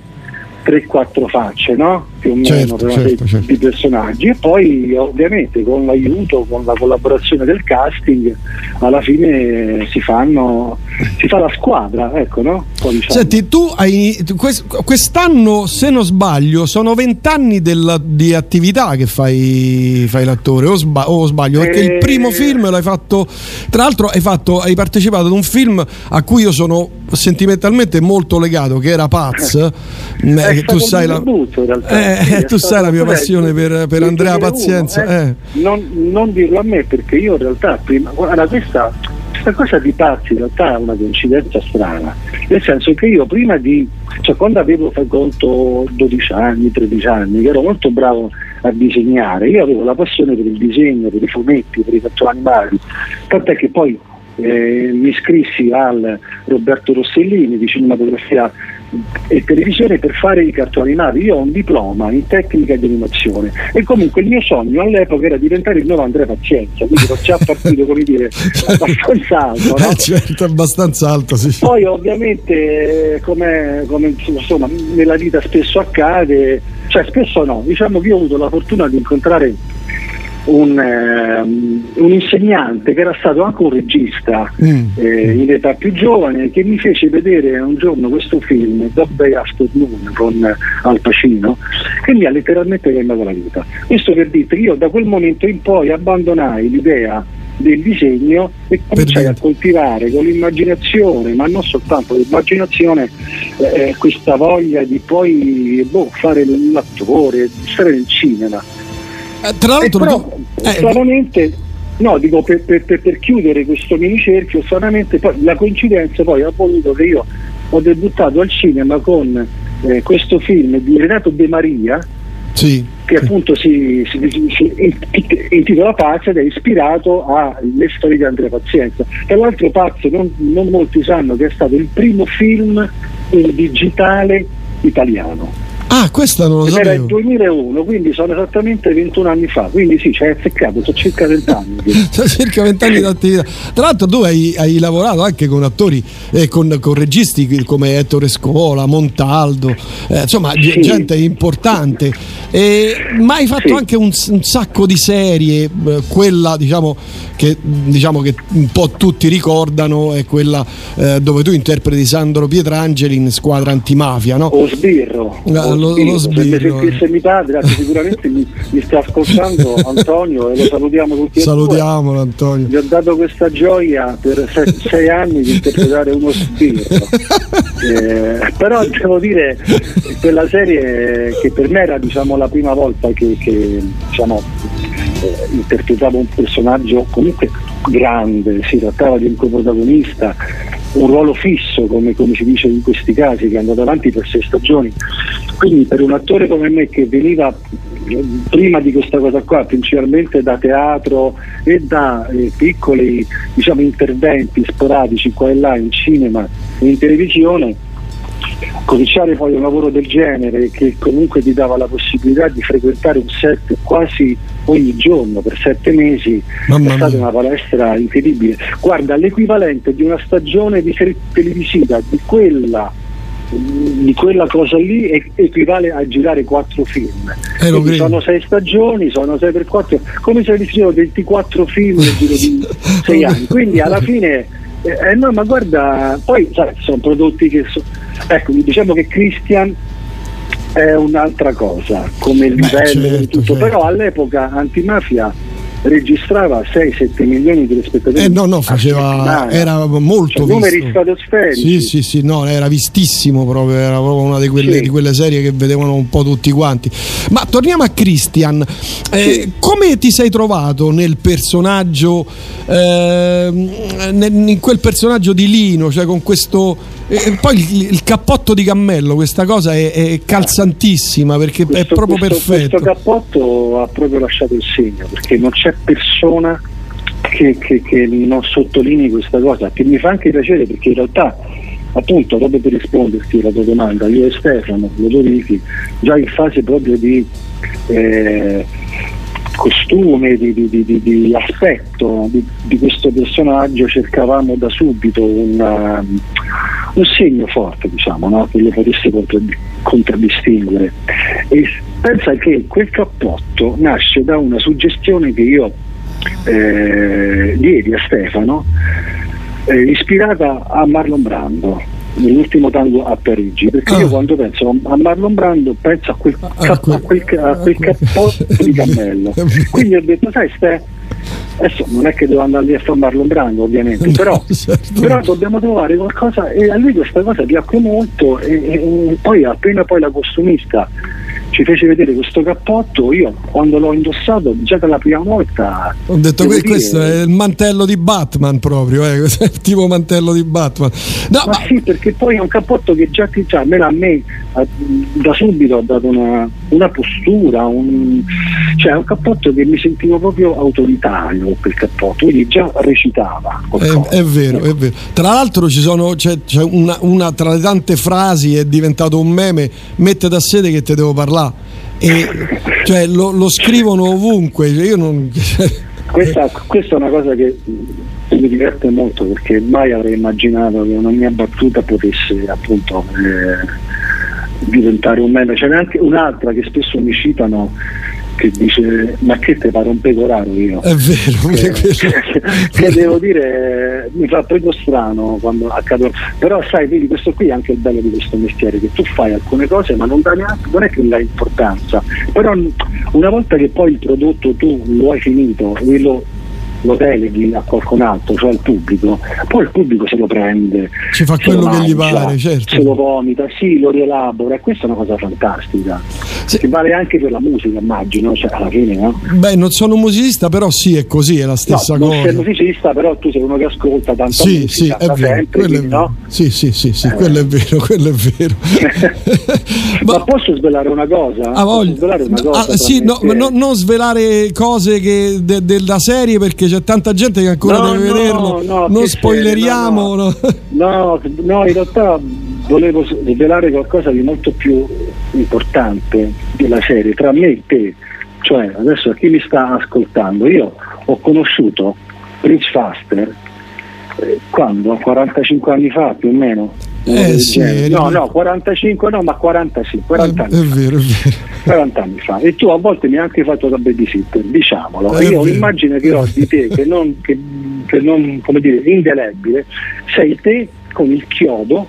3-4 facce, no? Più o meno Certo, per certo, certo. di personaggi e poi ovviamente con l'aiuto, con la collaborazione del casting alla fine si fanno si fa la squadra, ecco no? Poi, diciamo, Senti, tu hai quest'anno, se non sbaglio, sono vent'anni di attività che fai, fai l'attore, o, sba- o sbaglio? Perché il Eh. primo film l'hai fatto, tra l'altro hai, fatto, hai partecipato ad un film a cui io sono sentimentalmente molto legato, che era Paz. Eh, che tu sai la, debutto, in realtà, eh, sì, è tu sai la mia passione per, per Andrea dire uno, Pazienza. eh. eh. Non, non dirlo a me perché io in realtà prima guarda questa, questa cosa di pazzi in realtà è una coincidenza strana nel senso che io prima di cioè quando avevo fai conto 12 anni 13 anni che ero molto bravo a disegnare. Io avevo la passione per il disegno, per i fumetti, per i cartoni animali, tant'è che poi eh, mi iscrissi al Roberto Rossellini di cinematografia e televisione per fare i cartoni animati. Io ho un diploma in tecnica di animazione e comunque il mio sogno all'epoca era diventare il nuovo Andrea Pazienza, quindi ero già partito come dire abbastanza alto. No? Eh, certo, abbastanza alto, sì. Poi ovviamente come, come, insomma, nella vita spesso accade, cioè spesso no, diciamo che io ho avuto la fortuna di incontrare un, ehm, un insegnante che era stato anche un regista eh, in età più giovane che mi fece vedere un giorno questo film Dog Day Afternoon con Al Pacino che mi ha letteralmente cambiato la vita. Questo per dire che io da quel momento in poi abbandonai l'idea del disegno e cominciai a coltivare con l'immaginazione, ma non soltanto l'immaginazione, eh, questa voglia di poi boh, fare l'attore, stare nel cinema. Eh, tra l'altro, E però, eh, stranamente, no, dico per, per- per- per chiudere questo mini cerchio, stranamente poi la coincidenza poi ha voluto che io ho debuttato al cinema con eh, questo film di Renato De Maria, Sì. che appunto si, si- si- si intitola Pazza ed è ispirato alle storie di Andrea Pazienza. Tra l'altro Pazzo non, non molti sanno che è stato il primo film in digitale italiano. Ah, questa non lo Ed era il sapevo. 2001, quindi sono esattamente 21 anni fa, quindi sì, ci hai azzeccato, sono circa 20 anni. Sono circa vent'anni di attività. Tra l'altro, tu hai, hai lavorato anche con attori e con, con registi come Ettore Scola, Montaldo, eh, insomma, Sì. gente importante. E- ma hai fatto Sì. anche un, un sacco di serie, eh, quella diciamo che, diciamo che un po' tutti ricordano è quella eh, dove tu interpreti Sandro Pietrangeli in squadra antimafia, no? O sbirro, o lo- sbirro. lo se mi sbirro, sentisse mio padre, sicuramente mi, mi sta ascoltando Antonio e lo salutiamo tutti. Salutiamolo Antonio. Gli ho dato questa gioia per se- sei anni di interpretare uno sbirro. Eh, però devo dire quella serie che per me era diciamo, la prima volta che, che, diciamo, eh, interpretavo un personaggio comunque grande, si trattava di un coprotagonista, un ruolo fisso come, come si dice in questi casi, che è andato avanti per sei stagioni. Quindi per un attore come me che veniva eh, prima di questa cosa qua principalmente da teatro e da eh, piccoli diciamo, interventi sporadici qua e là in cinema e in televisione cominciare poi un lavoro del genere che comunque ti dava la possibilità di frequentare un set quasi ogni giorno per sette mesi Mamma è stata mia. una palestra incredibile. Guarda l'equivalente di una stagione di televisiva di quella di quella cosa lì equivale a girare quattro film. Eh, sono sei stagioni, sono sei per quattro come se avessi fatto 24 film nel giro di sei anni. Quindi alla fine eh, no ma guarda poi sai, sono prodotti che so- ecco diciamo che Christian è un'altra cosa come livello certo, e tutto certo. però all'epoca Antimafia registrava 6-7 milioni di spettatori Eh no, no, faceva. Era molto Cioè, numeri stratosferici Sì, sì, sì, no, era vistissimo proprio, era proprio una di quelle, Sì. di quelle serie che vedevano un po' tutti quanti. Ma torniamo a Christian, Eh, come ti sei trovato nel personaggio, nel- in quel personaggio di Lino, cioè con questo... e poi il, il cappotto di cammello, questa cosa è, è calzantissima perché è Questo- proprio questo- perfetto. Questo cappotto ha proprio lasciato il segno perché non c'è persona che, che- che non sottolinei questa cosa, che mi fa anche piacere perché in realtà, appunto, proprio per risponderti alla tua domanda, io e Stefano Lodorichi, già in fase proprio di eh, costume, di, di- di- di- aspetto di, questo personaggio cercavamo da subito una- un segno forte, diciamo, no? che lo potesse contradd- contraddistinguere. E pensa che quel cappotto nasce da una suggestione che io eh, diedi a Stefano, eh, ispirata a Marlon Brando nell'ultimo tango a Parigi perché io quando penso a Marlon Brando penso a quel, cap- a quel, ca- a quel cappotto di cammello. Quindi ho detto sai Ste adesso non è che devo andare lì a fare Marlon Brando ovviamente però, però dobbiamo trovare qualcosa e a lui questa cosa piacque molto e, e- e poi appena poi la costumista ci fece vedere questo cappotto, io quando l'ho indossato già dalla prima volta... Ho detto que- dire- questo è il mantello di Batman proprio, eh, il tipo mantello di Batman. No, ma, sì, perché poi è un cappotto che già ti cioè, almeno a me da subito ha dato una, una postura, un, cioè è un cappotto che mi sentivo proprio autoritario quel cappotto, quindi già recitava. È, è vero, è vero. Tra l'altro ci sono, c'è, c'è una, una tra le tante frasi è diventato un meme, mette da sede che te devo parlare. E cioè lo, lo scrivono ovunque. cioè, Io non. Questa, questa è una cosa che mi diverte molto perché mai avrei immaginato che una mia battuta potesse appunto eh, diventare un meme. Ce n'è anche un'altra che spesso mi citano che dice ma che te pare un pecoraro io? È vero, pure quello. che devo dire mi fa proprio strano quando accadono però sai vedi questo qui è anche il bello di questo mestiere che tu fai alcune cose ma non, dà neanche, non è che non dà importanza però una volta che poi il prodotto tu lo hai finito e lo, lo deleghi a qualcun altro cioè al pubblico poi il pubblico se lo prende Ci fa quello che gli mangia, pare, certo. se lo vomita sì lo rielabora e questa è una cosa fantastica che vale anche per la musica immagino cioè alla fine no? Beh, non sono un musicista, però sì, è così, è la stessa no, non sei cosa. musicista, però tu sei uno che ascolta tanta Sì, musica sì, è vero, sempre, quello è quindi, vero. no? Sì, sì, sì, sì, quello è vero, quello è vero. Ma posso svelare una cosa? Ah, voglio- svelare una Ah, cosa? sì, no, ma no- non svelare cose che de- della serie perché c'è tanta gente che ancora No, deve no, vederlo. no, non spoileriamo. no. No, no, in realtà volevo svelare qualcosa di molto più importante della serie, tra me e te. Cioè, adesso a chi mi sta ascoltando, io ho conosciuto Rich Faster eh, quando? 45 anni fa più o meno? Eh, Del sì, no, no, 45 no, ma 40 sì, 40 anni È vero, è vero. 40 anni fa e tu a volte mi hai anche fatto da babysitter, diciamolo. È Io ho un'immagine che ho di te che non, che, che non come dire, indelebile, sei te con il chiodo,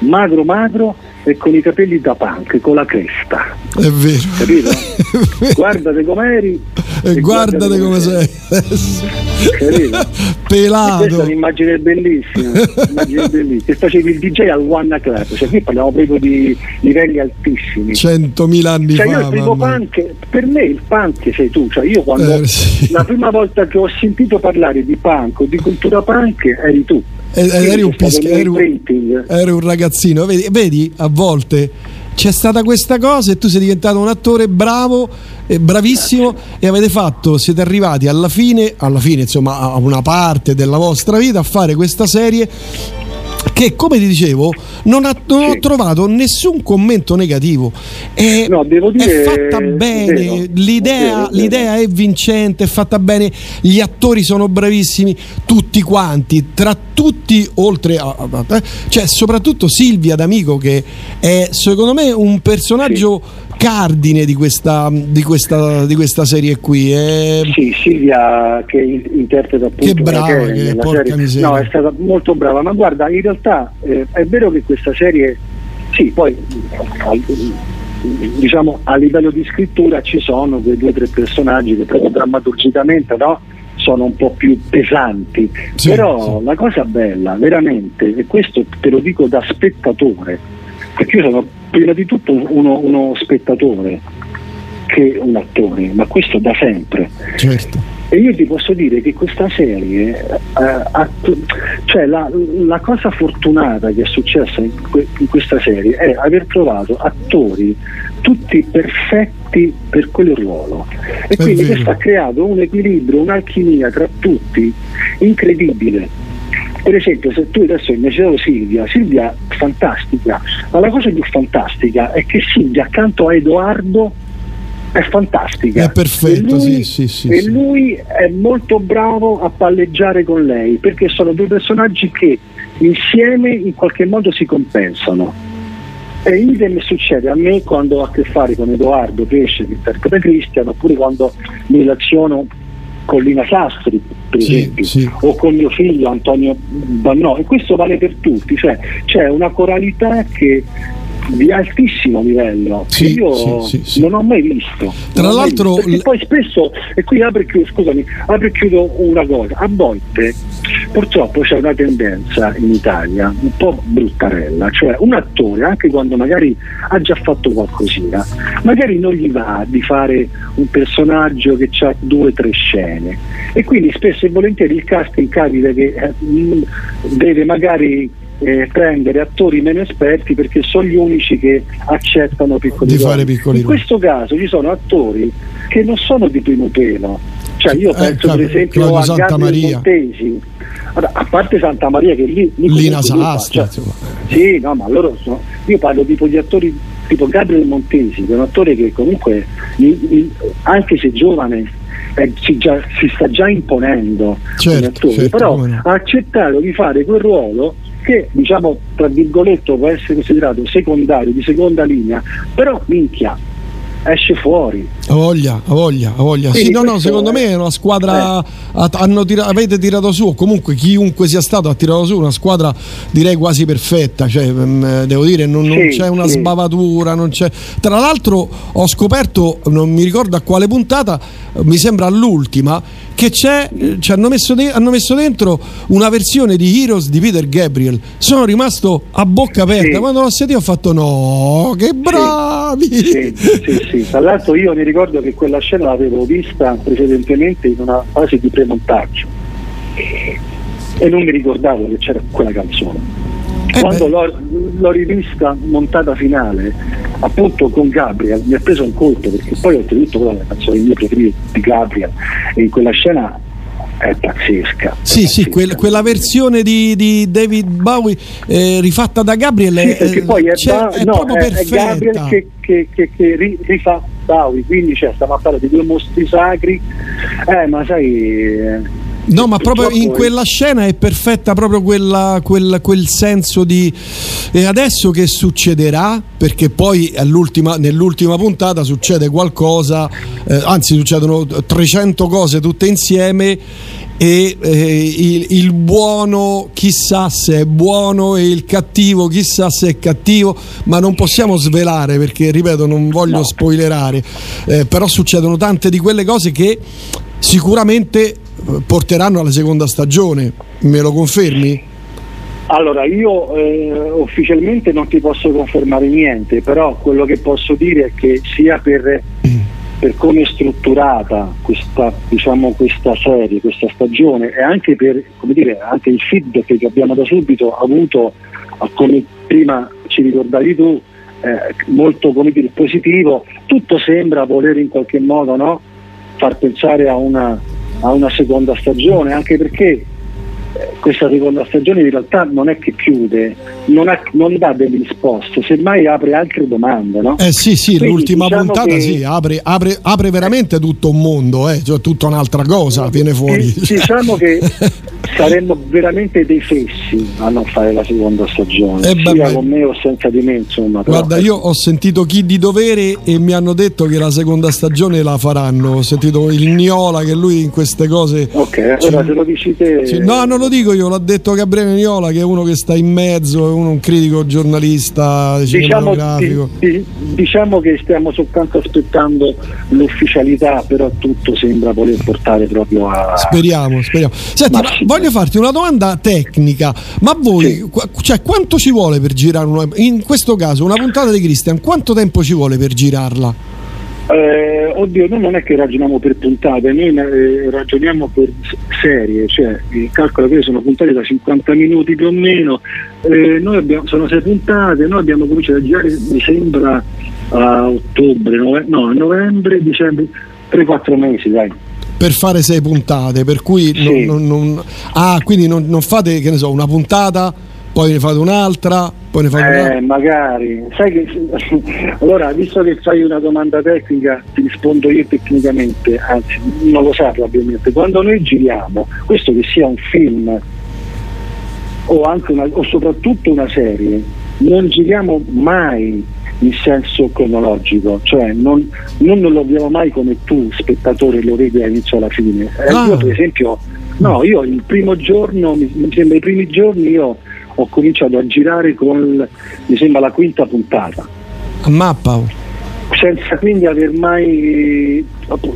magro magro e con i capelli da punk, con la cresta, È vero. capito? Guardate com'eri E guardate come sei. Capito? Pelato. Questa è un'immagine bellissima, un'immagine bellissima. Che facevi il DJ al One Club, cioè qui parliamo proprio di livelli altissimi. Centomila anni Cioè io fa. il primo punk, per me il punk sei tu, cioè io quando Eh, sì. la prima volta che ho sentito parlare di punk o di cultura punk eri tu. Eh, eh, eri un pischi- eri un-. Eri un ragazzino, vedi, vedi, a volte c'è stata questa cosa e tu sei diventato un attore bravo, eh, bravissimo e avete fatto, siete arrivati alla fine, alla fine insomma a una parte della vostra vita a fare questa serie che come ti dicevo non, ha- non ho trovato nessun commento negativo. È, No, devo dire- è fatta bene vero, l'idea, vero, vero. l'idea è vincente è fatta bene gli attori sono bravissimi tutti quanti tra tutti oltre a, a- a- cioè soprattutto Silvia D'Amico che è secondo me un personaggio cardine di questa, di questa, di questa serie qui è- Sì, Silvia che in- interpreta appunto Che brava che porca miseria. No, è stata molto brava, ma guarda, in realtà eh, è vero che questa serie sì, poi diciamo a livello di scrittura ci sono quei due o tre personaggi che proprio drammaturgicamente no? sono un po' più pesanti, Sì, però la cosa bella veramente, e questo te lo dico da spettatore, perché io sono prima di tutto uno, uno spettatore che un attore, ma questo da sempre. certo E io ti posso dire che questa serie, eh, ha- cioè la, la cosa fortunata che è successa in, que- in questa serie è aver trovato attori tutti perfetti per quel ruolo. E È quindi vero. questo ha creato un equilibrio, un'alchimia tra tutti incredibile. Per esempio, se tu adesso hai menzionato Silvia, Silvia fantastica, ma la cosa più fantastica è che Silvia accanto a Edoardo è fantastica. È perfetto, E sì, sì, sì, E lui è molto bravo a palleggiare con lei, perché sono due personaggi che insieme in qualche modo si compensano. E idem succede a me quando ho a che fare con Edoardo Pesce, che interpreta Cristian, oppure quando mi relaziono con Lina Sastri, per Sì, esempio, sì. o con mio figlio Antonio Bannò, e questo vale per tutti, cioè c'è una coralità che di altissimo livello. Sì, che io sì, sì, non ho mai visto. Tra l'altro- visto, perché poi spesso, e qui apro e chiudo, scusami, apro e chiudo una cosa, a volte purtroppo c'è una tendenza in Italia un po' bruttarella, cioè un attore, anche quando magari ha già fatto qualcosina, magari non gli va di fare un personaggio che ha due o tre scene. E quindi spesso e volentieri il casting capita che eh, mh, deve magari eh, prendere attori meno esperti perché sono gli unici che accettano piccoli Di ruoli. fare piccoli In ruoli. questo caso ci sono attori che non sono di primo pelo. Cioè io Eh, penso per Claudio esempio a Santa Gabriel Maria. Montesi. A parte Santa Maria che lì, Lina Sastra, cioè, sì, no, ma loro sono. Io parlo tipo di attori tipo Gabriel Montesi, che è un attore che comunque, anche se giovane, eh, si, già- si sta già imponendo Certo, certo, però no. ha accettato di fare quel ruolo che diciamo tra virgolette può essere considerato secondario, di seconda linea, però minchia, esce fuori. Ha voglia, ha voglia, ha voglia. Sì, Sì, no, no, secondo è- me è una squadra. ha- hanno tira- avete tirato su, comunque chiunque sia stato ha tirato su una squadra direi quasi perfetta. Cioè, mm, devo dire, non, non Sì, c'è una sì. sbavatura. Non c'è... Tra l'altro, ho scoperto, non mi ricordo a quale puntata, eh, mi sembra all'ultima, che c'è. eh, ci hanno, messo de- hanno messo dentro una versione di Heroes di Peter Gabriel. Sono rimasto a bocca aperta. Quando l'ho sentito, ho fatto no, che bravi! Sì, sì, sì. Tra l'altro io mi ricordo che quella scena l'avevo vista precedentemente in una fase di premontaggio e non mi ricordavo che c'era quella canzone. Eh Quando l'ho, l'ho rivista montata finale, appunto con Gabriel, mi ha preso un colpo perché poi oltretutto quella è la canzone mia preferita di Gabriel e in quella scena è pazzesca. Sì, sì, quel- quella versione di, di David Bowie eh, rifatta da Gabriel Sì, è, perché poi è, Ba- è no, proprio è- è perfetta. Gabriel che, che- che- che ri- rifà Bowie, quindi cioè, stiamo a parlare di due mostri sacri, eh, ma sai... No, ma proprio in quella scena è perfetta proprio quella- quel, quel senso di e adesso che succederà? Perché poi all'ultima- nell'ultima puntata succede qualcosa, eh, anzi succedono 300 cose tutte insieme e eh, il, il buono chissà se è buono e il cattivo chissà se è cattivo, ma non possiamo svelare perché ripeto non voglio spoilerare, eh, però succedono tante di quelle cose che sicuramente porteranno alla seconda stagione, me lo confermi? Allora, io eh, ufficialmente non ti posso confermare niente, però quello che posso dire è che sia per, per come è strutturata questa, diciamo, questa serie, questa stagione e anche per dire, anche il feedback che abbiamo da subito avuto, come prima ci ricordavi tu, eh, molto dire, positivo, tutto sembra voler in qualche modo no, far pensare a una, a una seconda stagione, anche perché questa seconda stagione in realtà non è che chiude, non, ha- non dà delle risposte, semmai apre altre domande. No? Eh sì, sì, Quindi l'ultima diciamo puntata che- sì, apre, apre- apre veramente tutto un mondo, eh, cioè tutta un'altra cosa viene fuori. Di- Diciamo che saremmo veramente dei fessi a non fare la seconda stagione, Eh, sia vabbè. con me o senza di me, insomma. Guarda, io ho sentito chi di dovere e mi hanno detto che la seconda stagione la faranno. Ho sentito il Niola che lui in queste cose. Ok, allora se lo dici te... Sì, no, non lo dico io, l'ha detto Gabriele Niola che è uno che sta in mezzo, è uno, un critico giornalista Diciamo, di- diciamo che stiamo soltanto aspettando l'ufficialità, però tutto sembra voler portare proprio a... Speriamo, speriamo. Senti, Ma sì. voglio farti una domanda tecnica. Ma voi, qua- cioè, quanto ci vuole per girare una, in questo caso una puntata di Christian? Quanto tempo ci vuole per girarla? Eh, oddio, noi non è che ragioniamo per puntate, noi eh, ragioniamo per serie, cioè il calcolo che sono puntate da 50 minuti più o meno, eh, noi abbiamo, sono sei puntate, noi abbiamo cominciato a girare mi sembra a ottobre, nove- no, novembre, dicembre, 3-4 mesi dai. Per fare sei puntate, per cui non, Sì. non- non- ah, quindi non, non fate che ne so, una puntata, poi ne fate un'altra, poi ne fate Eh, un'altra. magari, sai che allora, visto che fai una domanda tecnica, ti rispondo io tecnicamente, anzi, non lo sai probabilmente. Quando noi giriamo, questo che sia un film o anche una, o soprattutto una serie, non giriamo mai in senso cronologico, cioè non, non lo abbiamo mai come tu, spettatore, lo vedi dall'inizio alla fine. Eh, Ah. Io per esempio, no, io il primo giorno, mi sembra i primi giorni io ho cominciato a girare con, mi sembra, la quinta puntata A mappa. oh. senza quindi aver mai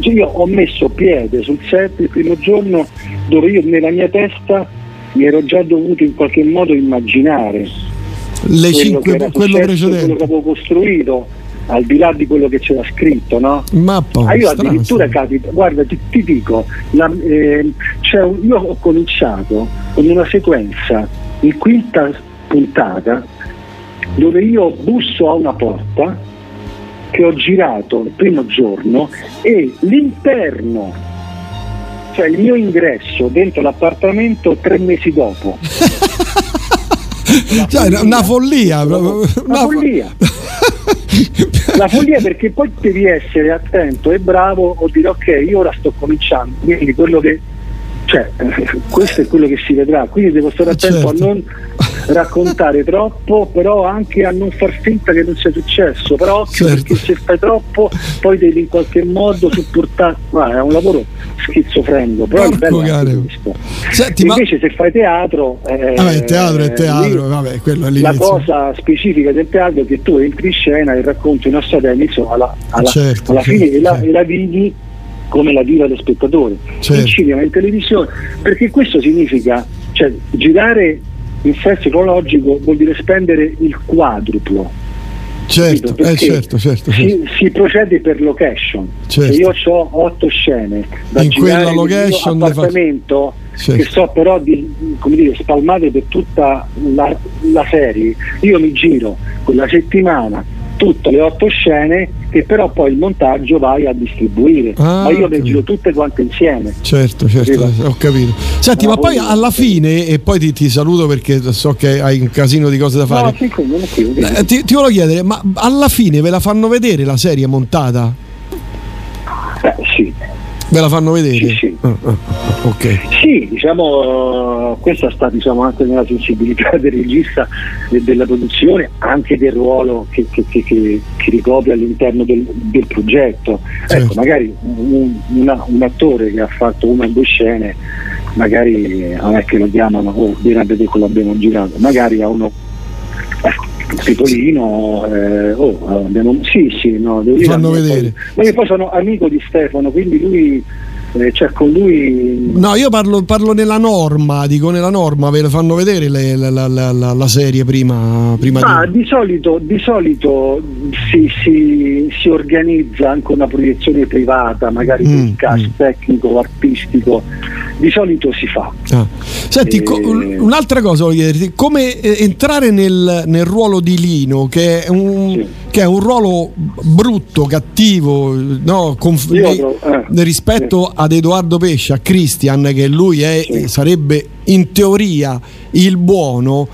io ho messo piede sul set il primo giorno dove io nella mia testa mi ero già dovuto in qualche modo immaginare Le quello, cinque- che era quello successo, precedente. quello che avevo costruito al di là di quello che c'era scritto no? Mappa. Ah, io strano, addirittura capita, guarda ti, ti dico, la- eh, un- io ho cominciato con una sequenza in quinta puntata dove io busso a una porta che ho girato il primo giorno e l'interno, cioè il mio ingresso dentro l'appartamento tre mesi dopo. Cioè, una- una follia. Una follia. La follia perché poi devi essere attento e bravo o dire ok, io ora sto cominciando, quindi quello che cioè, questo è quello che si vedrà, quindi devo stare attento certo. a non raccontare troppo, però anche a non far finta che non sia successo, però occhio Certo. perché se fai troppo poi devi in qualche modo supportare, è un lavoro schizofrenico, però bello è anche cane. Senti, ma- Invece se fai teatro, eh, il teatro è teatro, lì vabbè, quello è la cosa specifica del teatro è che tu entri in scena e racconti una storia all'inizio, alla, alla, Certo, alla fine certo, e, la, certo. e la vivi come la viva lo spettatore Certo. in cinema, in televisione, perché questo significa cioè, girare in senso cronologico vuol dire spendere il quadruplo. Certo, eh, certo, certo, certo. Si, si procede per location. Certo. Se io ho otto scene da In quella location fa- appartamento Certo. che so però di come dire, spalmate per tutta la, la serie, io mi giro quella settimana tutte le otto scene che però poi il montaggio vai a distribuire, Ah, ma io le giro tutte quante insieme. Certo, certo, Capito? ho capito. Senti, No, ma poi poi- alla fine, e poi ti, ti saluto perché so che hai un casino di cose da fare. No, sì, come. Eh, ti, ti volevo chiedere, ma alla fine ve la fanno vedere la serie montata? Eh, sì. Ve la fanno vedere? Sì, sì. Ah, ah, ah, ok. Sì, diciamo, questa sta diciamo, anche nella sensibilità del regista e della produzione, anche del ruolo che, che- che- che- ricopre all'interno del, del progetto. Certo. Ecco, magari un, una- un attore che ha fatto una o due scene, magari eh, non è che lo chiamano, oh, vieni a vedere quello abbiamo girato, magari a uno Pipolino, eh, oh, abbiamo, sì, sì, no, devo dire, Fanno vedere. Poi, ma io poi sono amico di Stefano, quindi lui, eh, cioè con lui No, io parlo, parlo nella norma, dico nella norma, ve la fanno vedere le- la, la- la- la- serie prima, prima Ma di... di solito, di solito si, si- si organizza anche una proiezione privata, magari Mm, del cast tecnico o artistico, di solito si fa. Ah. Senti, Eh, co- un- un'altra cosa voglio chiederti, come eh, entrare nel, nel ruolo di Lino, che è un, che è un ruolo brutto, cattivo, no, conf- Io eh, rispetto ad Edoardo Pesce, a Christian, che lui è, sarebbe in teoria il buono.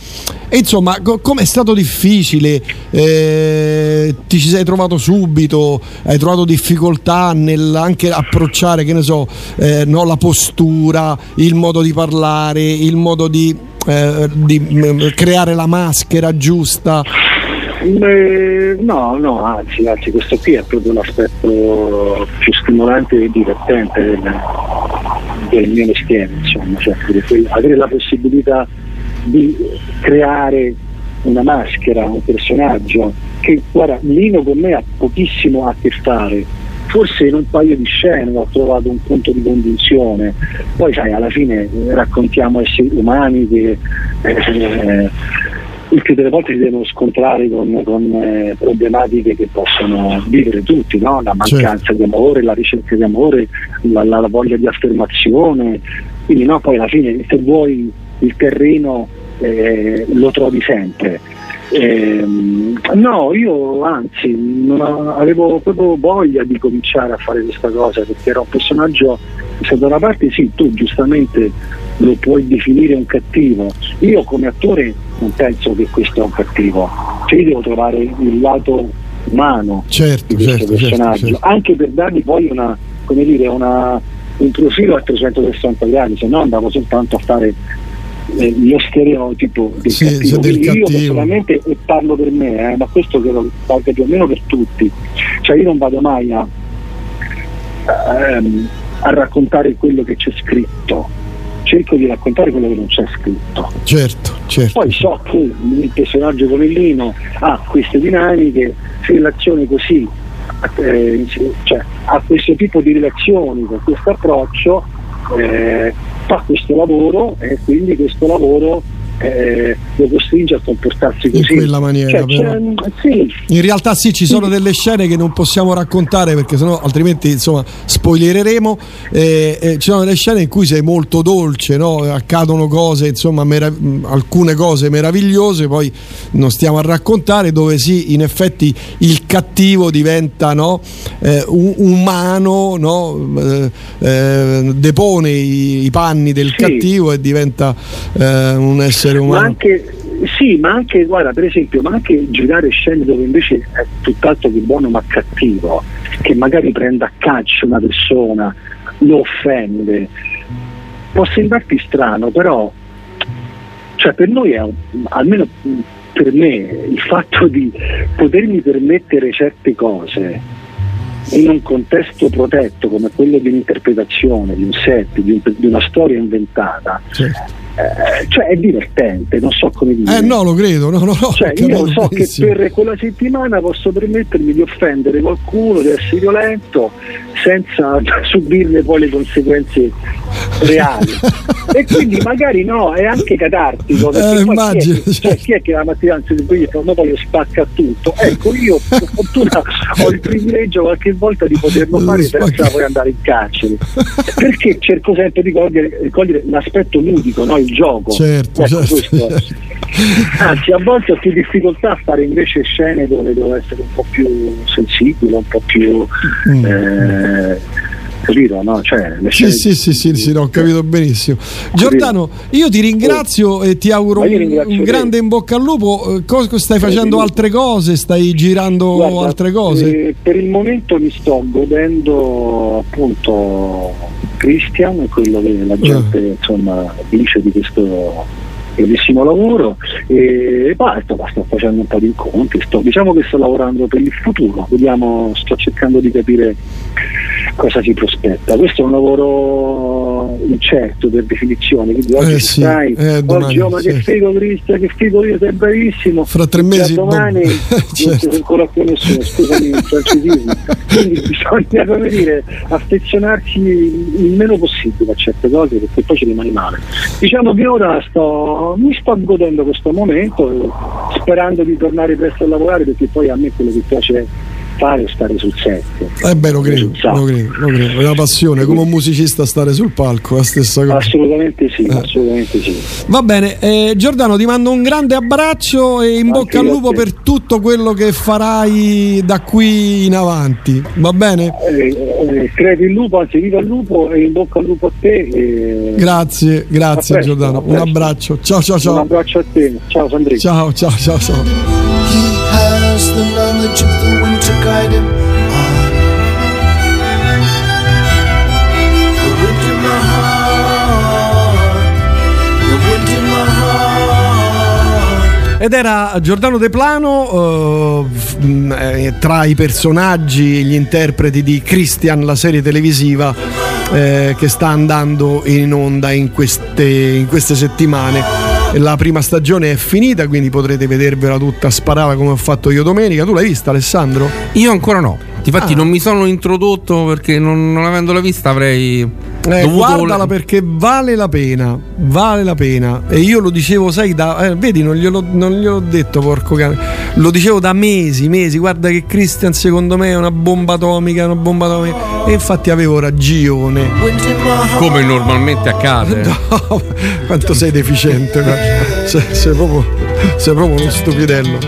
E insomma, co- è stato difficile? Eh, ti ci sei trovato subito? Hai trovato difficoltà nel anche approcciare, che ne so, eh, no, la postura, il modo di parlare, il modo di, eh, di, mm, creare la maschera giusta? Beh, no, no, anzi, anzi, questo qui è proprio l'aspetto più stimolante e divertente del, mio mestiere, insomma, cioè, avere la possibilità di creare una maschera, un personaggio che guarda, Lino con me ha pochissimo a che fare. Forse in un paio di scene ho trovato un punto di convinzione, poi sai, alla fine raccontiamo esseri umani che eh, il più delle volte si devono scontrare con, con, eh, problematiche che possono vivere tutti, no? la mancanza di amore, la ricerca di amore, la, la- voglia di affermazione, quindi no, poi alla fine se vuoi il terreno eh, lo trovi sempre. Ehm, no, io anzi avevo proprio voglia di cominciare a fare questa cosa perché era un personaggio se da una parte sì, tu giustamente lo puoi definire un cattivo, io come attore non penso che questo è un cattivo, cioè io devo trovare il lato umano Certo, di questo certo, certo, personaggio, certo. anche per dargli poi una, come dire, una- un profilo a 360 gradi, se no andavo soltanto a fare eh, lo stereotipo del Sì, cattivo. del Quindi io cattivo. personalmente e parlo per me, eh, ma questo credo valga più o meno per tutti. Cioè io non vado mai a, ehm, a raccontare quello che c'è scritto. Cerco di raccontare quello che non c'è scritto. Certo, certo. Poi so che il personaggio come Lino ha queste dinamiche, relazioni così, eh, cioè ha questo tipo di relazioni con questo approccio, eh, fa questo lavoro e quindi questo lavoro eh, lo costringe a comportarsi così. In quella maniera, Cioè, c'è- sì, In realtà sì, ci sono delle scene che non possiamo raccontare perché sennò altrimenti insomma spoilereremo. Eh, eh, ci sono delle scene in cui sei molto dolce, no? accadono cose, insomma, merav- mh, alcune cose meravigliose, poi non stiamo a raccontare, dove sì, in effetti il cattivo diventa no? Eh, umano, no? Eh, eh, depone i, i panni del cattivo e diventa un essere ma umano. anche sì, ma anche guarda, per esempio, ma anche girare scene dove invece è tutt'altro che buono ma cattivo, che magari prende a calcio una persona, lo offende. Può sembrarti strano, però cioè per noi è almeno per me il fatto di potermi permettere certe cose in un contesto protetto come quello di un'interpretazione, di un set, di, un- di una storia inventata, eh, cioè è divertente, non so come dire. Eh no, lo credo, no, no, no. Cioè, io so che per quella settimana posso permettermi di offendere qualcuno, di essere violento, senza subirne poi le conseguenze reali. e quindi magari no, è anche catartico. Perché Eh, immagino, chi, è che, cioè, chi è che la mattina si sveglia e fa, "Ma poi io spacca tutto? Ecco, io per fortuna ho il privilegio qualche volta di poterlo fare senza poi andare in carcere. Perché cerco sempre di cogliere, cogliere l'aspetto ludico, no? Il gioco. Certo, Ecco, certo. Anzi, a volte ho più difficoltà a fare invece scene dove devo essere un po' più sensibile, un po' più. Eh, capito? No? Cioè, Sì, sì, sì, sì, sì, no, ho capito benissimo. Giordano, io ti ringrazio e ti auguro un, grande in bocca al lupo. Eh, Cosa stai facendo altre cose? Stai girando Guarda, altre cose? eh, per il momento mi sto godendo appunto Christian, quello che la gente insomma dice di questo bellissimo lavoro e basta, basta, sto facendo un po' di incontri, sto- diciamo che sto lavorando per il futuro, vediamo, sto cercando di capire cosa si prospetta. Questo è un lavoro incerto per definizione, quindi oggi Eh sì, stai, eh, domani, oggi oh, ma che sì. figo Cristian, che figo io, sei bravissimo. Fra tre mesi, domani boom. non Certo. c'è ancora più nessuno, scusami il francesismo. Quindi bisogna come dire, affezionarsi il meno possibile a certe cose perché poi ci rimani male. Diciamo che ora sto, mi sto godendo questo momento, sperando di tornare presto a lavorare perché poi a me quello che piace fare stare sul set. Eh beh, lo credo, lo credo, lo credo. È una passione, come un musicista stare sul palco, la stessa cosa. Assolutamente sì, Eh. assolutamente sì. Va bene, eh, Giordano ti mando un grande abbraccio e in bocca al lupo per tutto quello che farai da qui in avanti, va bene? Eh, eh, crepi il lupo, anzi viva il lupo e in bocca al lupo a te. e- Grazie, grazie presto, Giordano, un abbraccio, ciao ciao Un ciao. abbraccio a te, ciao Sandrino. Ciao ciao ciao ciao. To guide him on. The wind in my heart, the wind in my heart. Ed era Giordano De Plano, eh, mh, eh, tra i personaggi e gli interpreti di Christian, la serie televisiva eh, che sta andando in onda in queste, in queste settimane. La prima stagione è finita, quindi potrete vedervela tutta sparata come ho fatto io domenica. Tu l'hai vista, Alessandro? Io ancora no. Infatti Ah. non mi sono introdotto perché non, non avendola vista avrei Eh, guardala perché vale la pena, vale la pena. E io lo dicevo, sai, da, eh, vedi, non glielo, non gliel'ho detto, porco cane. Lo dicevo da mesi, mesi. Guarda che Christian, secondo me, è una bomba atomica, una bomba atomica. E infatti avevo ragione. come normalmente accade. No, quanto sei deficiente, guarda. sei, sei proprio, sei proprio uno stupidello.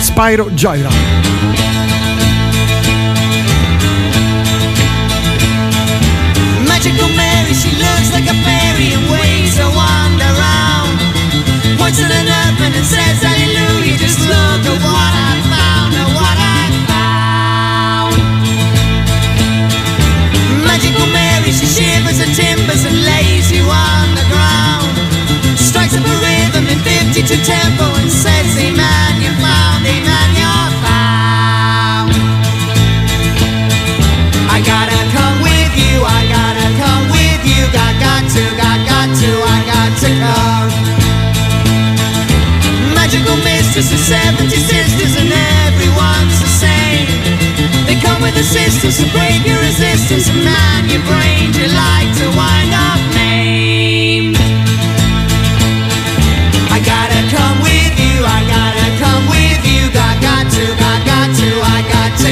Spyro Gyra. An open and says, Hallelujah, just look at what I found, at what I found. Magical Mary, she shivers the timbers and lays you on the ground. Strikes up a rhythm in 52 tempo and says, Hey sisters and 70 sisters and everyone's the same. They come with assistance to break your resistance and man your brain, you like to wind up named. I gotta come with you, I gotta come with you, got, got to, got, got to, I got to.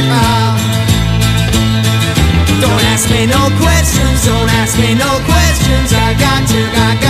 Don't ask me no questions, don't ask me no questions, I got to, got, to.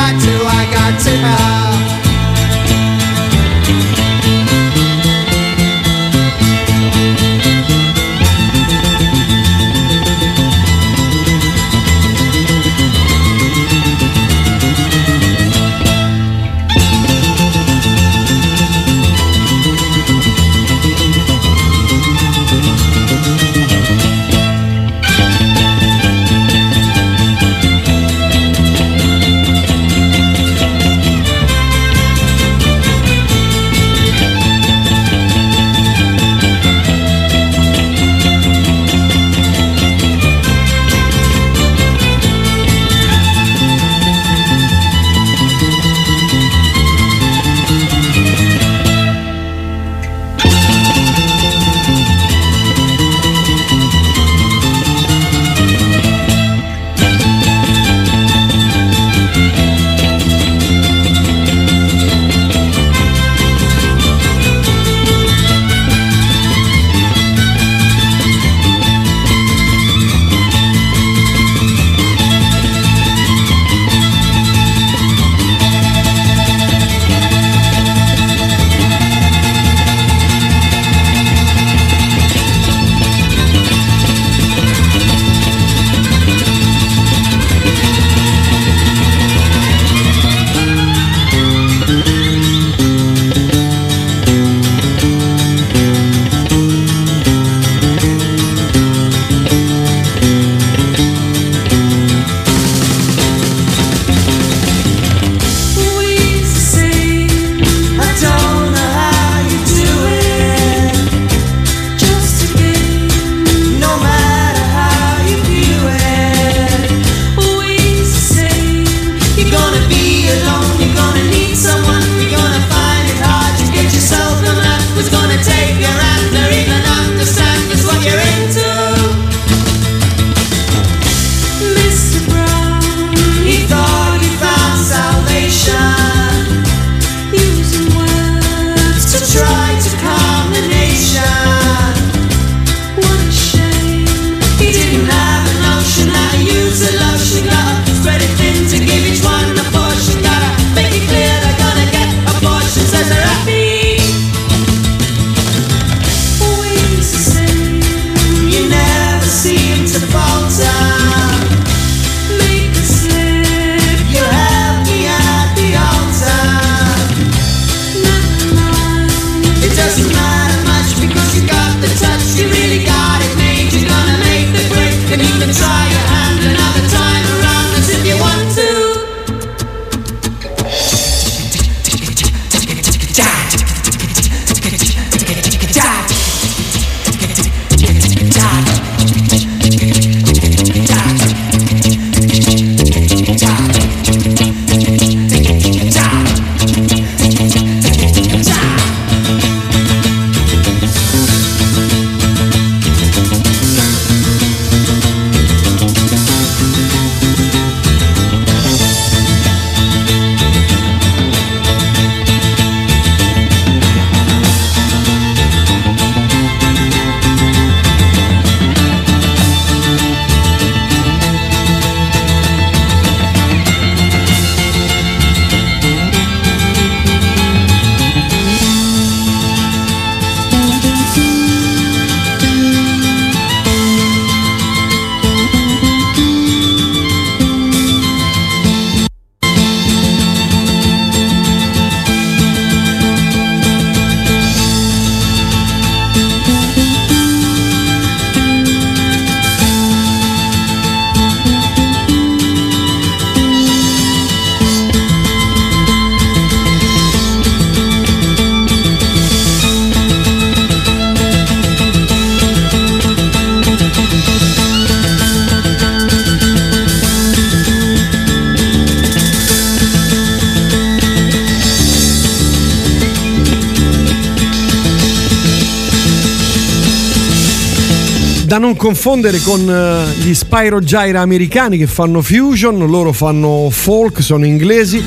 Confondere con eh, gli Spyro Gyra americani che fanno fusion, loro fanno folk, sono inglesi.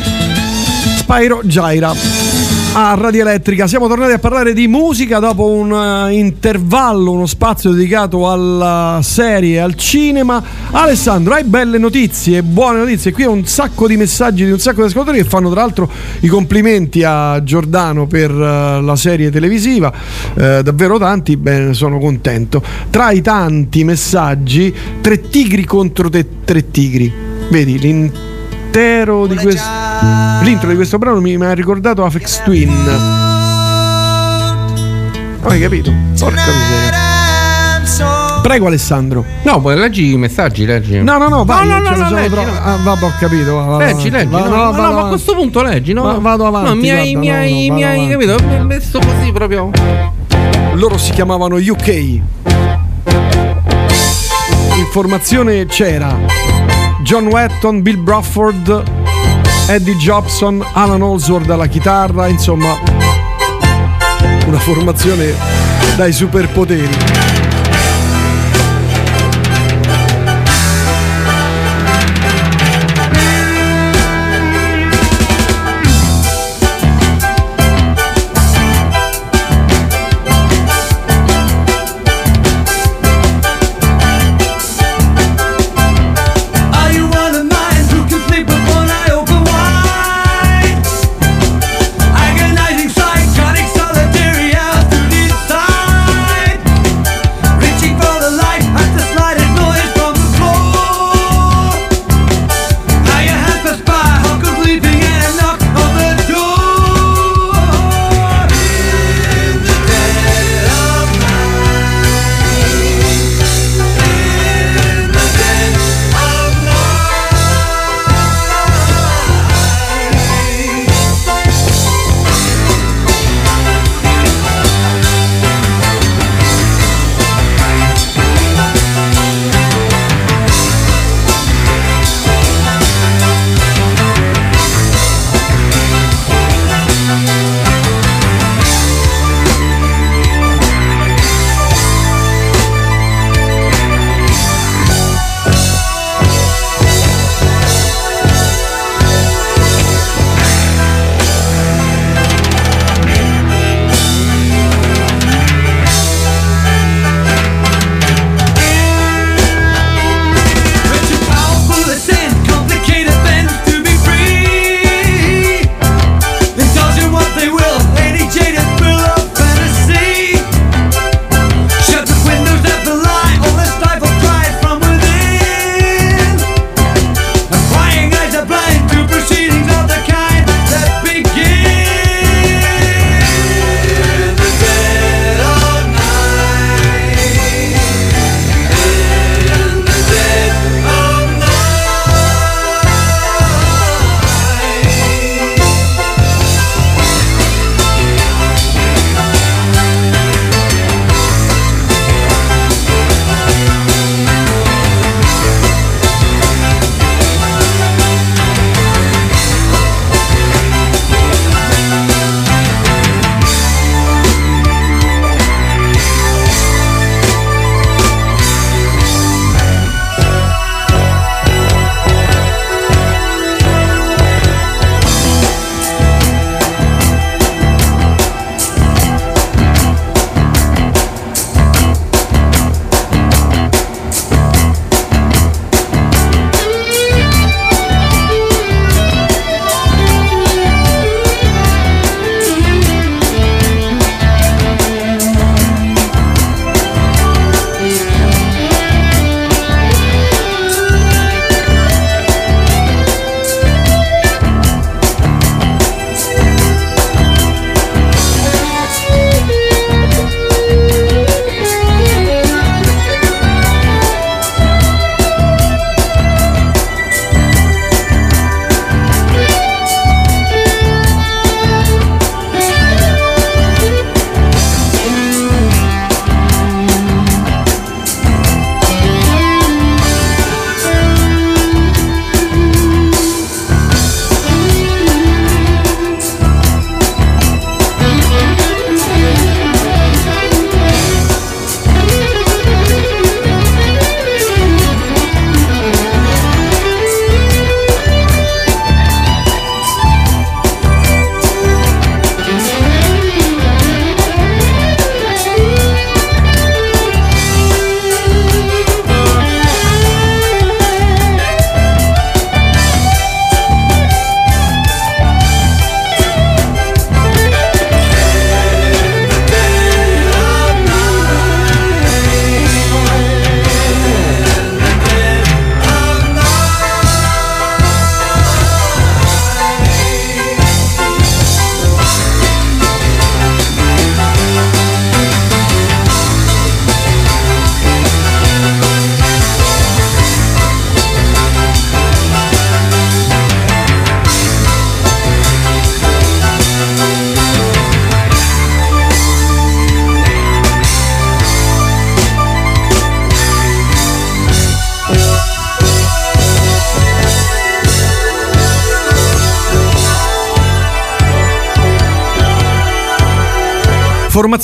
Spyro Gyra a Radio Elettrica. Siamo tornati a parlare di musica dopo un eh, intervallo, uno spazio dedicato alla serie, al cinema. Alessandro, hai belle notizie, buone notizie. Qui ho un sacco di messaggi di un sacco di ascoltatori che fanno tra l'altro i complimenti a Giordano per eh, la serie televisiva. Eh, davvero tanti, bene, sono contento. Tra i tanti messaggi, tre tigri contro te, tre tigri. Vedi, l'intero di questo. L'intro di questo brano mi, mi ha ricordato Afex Twin. Hai capito? Porca miseria. Prego Alessandro. No, poi leggi i messaggi, leggi. No, no, no, vai, no, no, no, sono leggi, troppo. no. Ah, vabbè, ho capito. va, va, Leggi, leggi. va, no, no, no, vado ma a questo punto leggi, no? Va- vado avanti, No, mi hai, mi no, hai, no, mi hai capito? Mi hai messo così proprio. Loro si chiamavano UK. Informazione c'era. John Wetton, Bill Bruford, Eddie Jobson, Alan Holsworth alla chitarra, insomma una formazione dai superpoteri.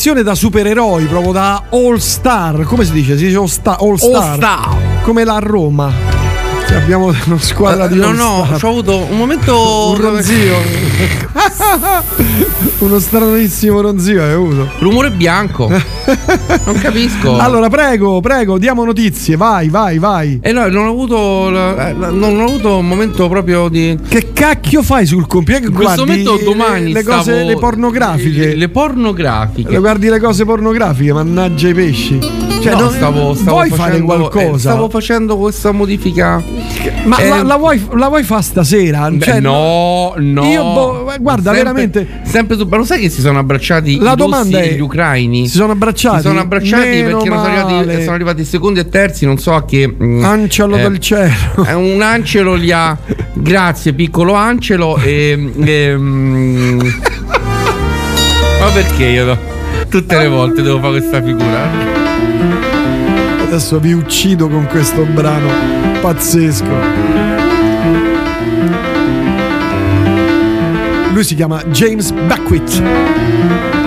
Formazione da supereroi, proprio da all star. Come si dice? Si dice all star. All star. Come la Roma. Cioè, Abbiamo una squadra di No, all no, star. ho avuto un momento. Un ronzio. Uno stranissimo ronzio hai avuto. Rumore bianco. non capisco. Allora, prego, prego, diamo notizie. Vai, vai, vai. Eh no, non ho avuto. la- eh, non ho avuto un momento proprio di. Che cacchio fai sul computer? In questo Guardi momento domani le, le stavo- cose le pornografiche. Le, le pornografiche. Le guardi le cose pornografiche, mannaggia i pesci. Cioè, no, non- stavo, stavo vuoi facendo, fare qualcosa? eh, stavo facendo questa modifica. Ma Eh, la, la vuoi, la vuoi fare stasera? beh, Cioè, no, no. Io, boh, guarda, Sempre- veramente. Sempre ma lo sai che si sono abbracciati La i domanda russi è- e gli ucraini? Si sono abbracciati? Si sono abbracciati perché sono arrivati, sono arrivati secondi e terzi, non so a che. mm, Ancelo eh, del cielo. eh, Un ancelo li ha. Grazie, piccolo ancelo. E, e, mm, ma perché io no? tutte le volte devo fare questa figura? Adesso vi uccido con questo brano pazzesco. Lui si chiama James Beckwith.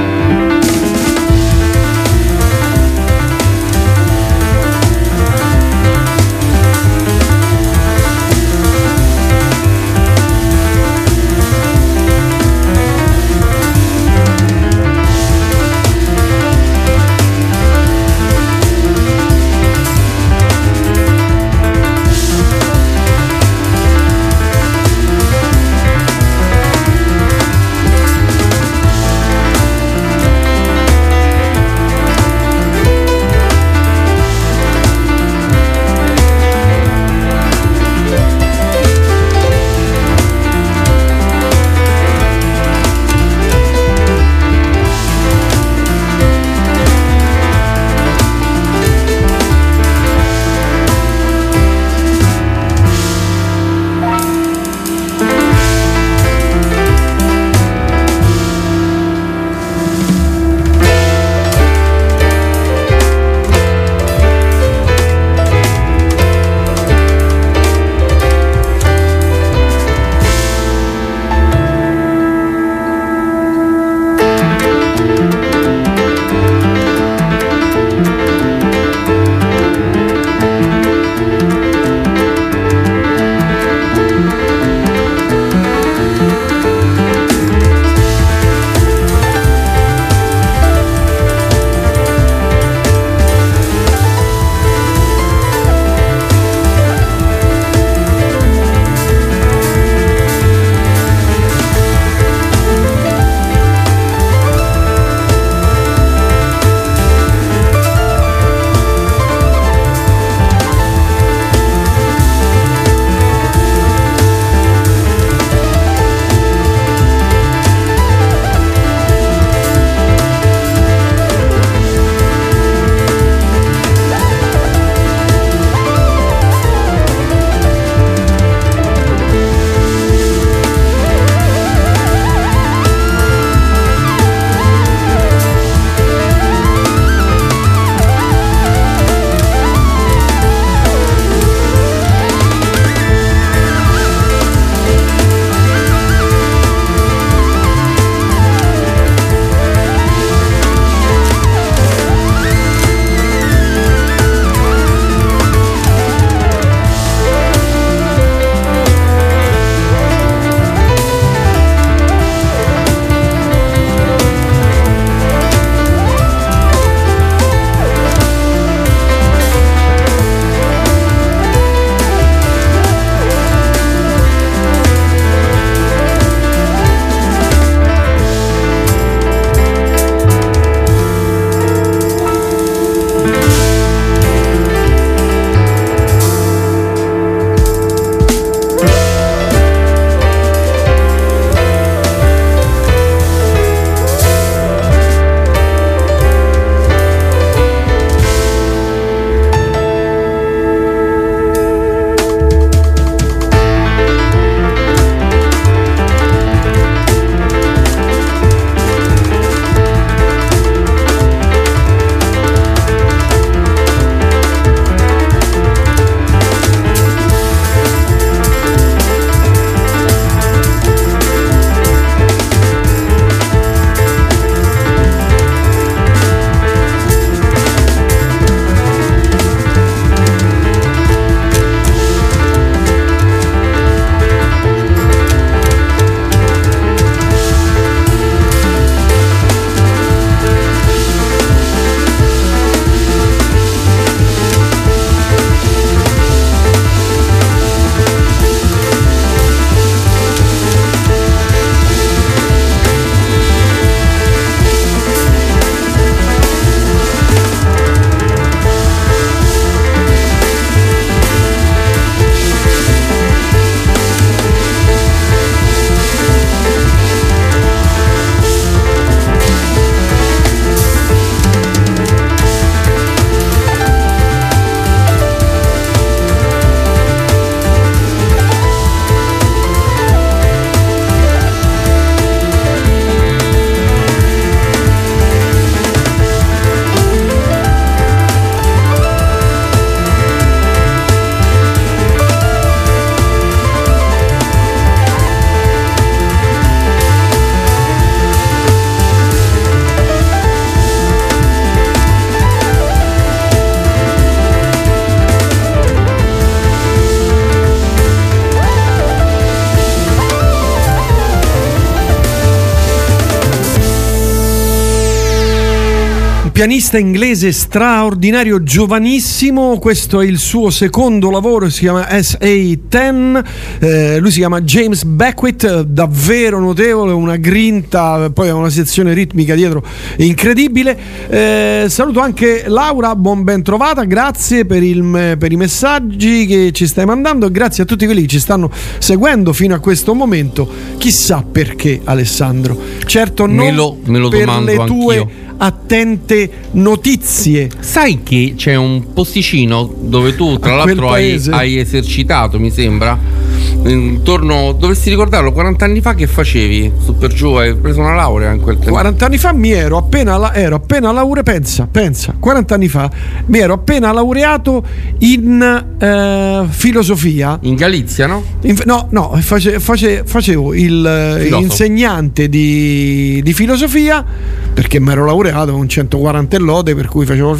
Pianista inglese straordinario, giovanissimo. Questo è il suo secondo lavoro, si chiama SA10. Eh, lui si chiama James Beckwith, davvero notevole, una grinta, poi ha una sezione ritmica dietro incredibile. Eh, saluto anche Laura, buon ben trovata, grazie per, il- per i messaggi che ci stai mandando e grazie a tutti quelli che ci stanno seguendo fino a questo momento. Chissà perché, Alessandro. Certo, non Me lo- me lo per le tue anch'io. Attente notizie. Sai che c'è un posticino dove tu, tra l'altro, hai, hai esercitato, mi sembra. Intorno, dovresti ricordarlo, 40 anni fa che facevi? Su per giù, hai preso una laurea in quel tempo. 40 anni fa mi ero appena, la- ero appena laureato, pensa, pensa, 40 anni fa mi ero appena laureato in eh, filosofia. In Galizia, no? In- no, no, face- face- facevo il eh, Filosofo. insegnante di, di filosofia perché mi ero laureato con 140 e lode, per cui facevo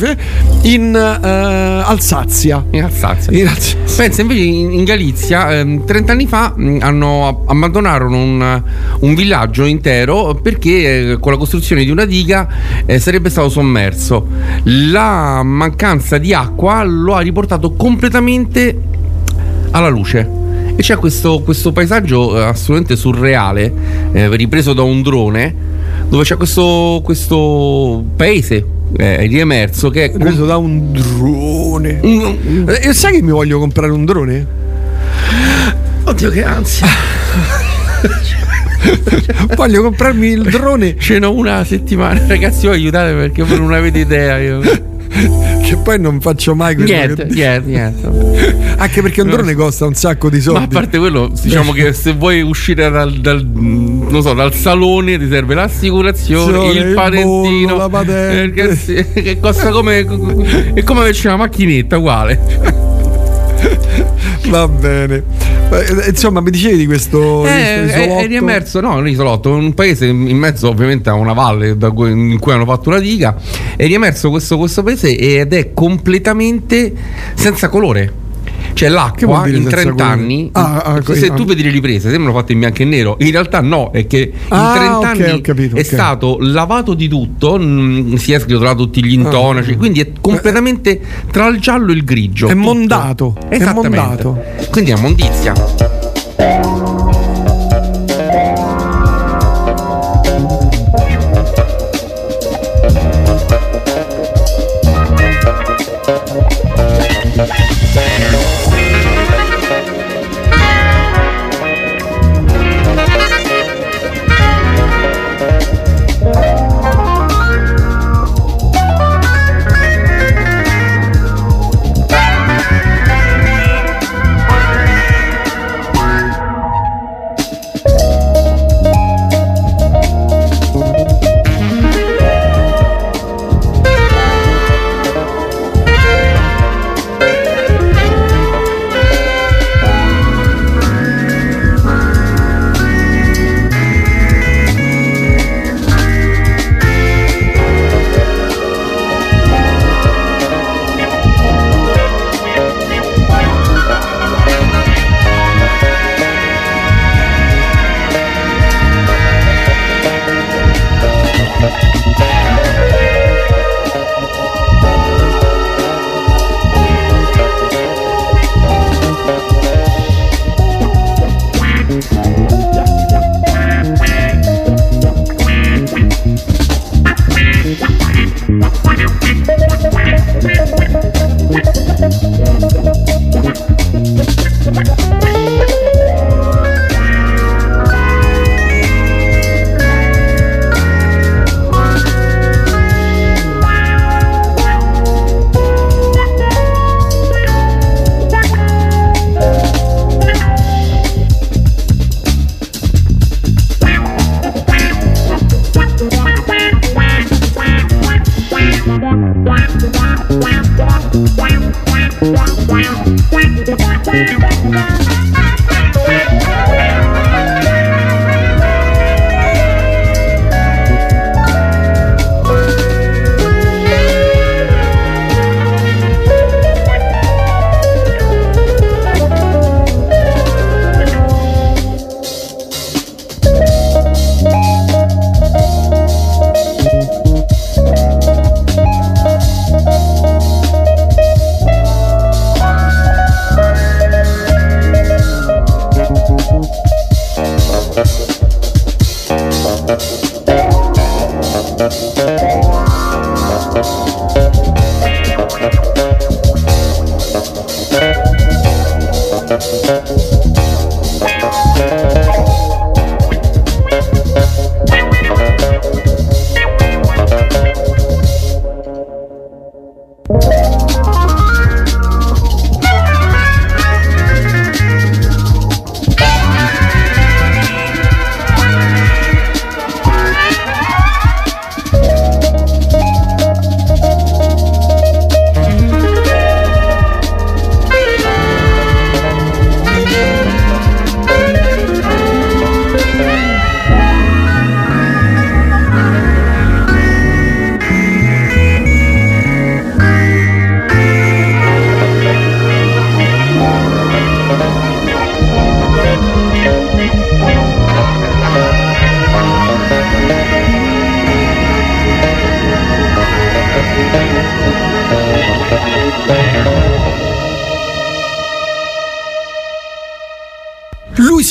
in eh, Alsazia. In Alsazia. In Alsazia. Pensa, invece in, in Galizia, ehm, 30 anni fa, mh, hanno, abbandonarono un, un villaggio intero perché eh, con la costruzione di una diga eh, sarebbe stato sommerso. La mancanza di acqua lo ha riportato completamente alla luce. E c'è questo, questo paesaggio eh, assolutamente surreale, eh, ripreso da un drone, dove c'è questo, questo paese eh, riemerso che è Preso da un drone. Eh, sai che mi voglio comprare un drone? Oddio che ansia. voglio comprarmi il drone. Ce n'ho una settimana, ragazzi, voi aiutate perché voi non avete idea. Io. Che poi non faccio mai quello Niente, che- niente, niente. Anche perché un drone costa un sacco di soldi. Ma a parte quello, diciamo che se vuoi uscire dal, dal- non so, dal salone ti serve l'assicurazione, il il patentino, la patente. eh, che, che costa come è come averci una macchinetta uguale. Va bene. Eh, Insomma, mi dicevi di questo, Eh, questo è, isolotto? è riemerso, no, un isolotto, un paese in mezzo ovviamente a una valle cui- in cui hanno fatto una diga, è riemerso questo, questo paese ed è completamente senza colore. Cioè l'acqua in senza 30 colore? anni, Ah, ah, se, ah. tu vedi le riprese sembrano fatte in bianco e nero, in realtà no, è che in Ah, 30 ok, anni ho capito, è ok. stato lavato di tutto, mh, si è sgriotolato tutti gli intonaci, Ah. quindi è completamente tra il giallo e il grigio. È tutto. mondato, è mondato. Quindi è mondizia.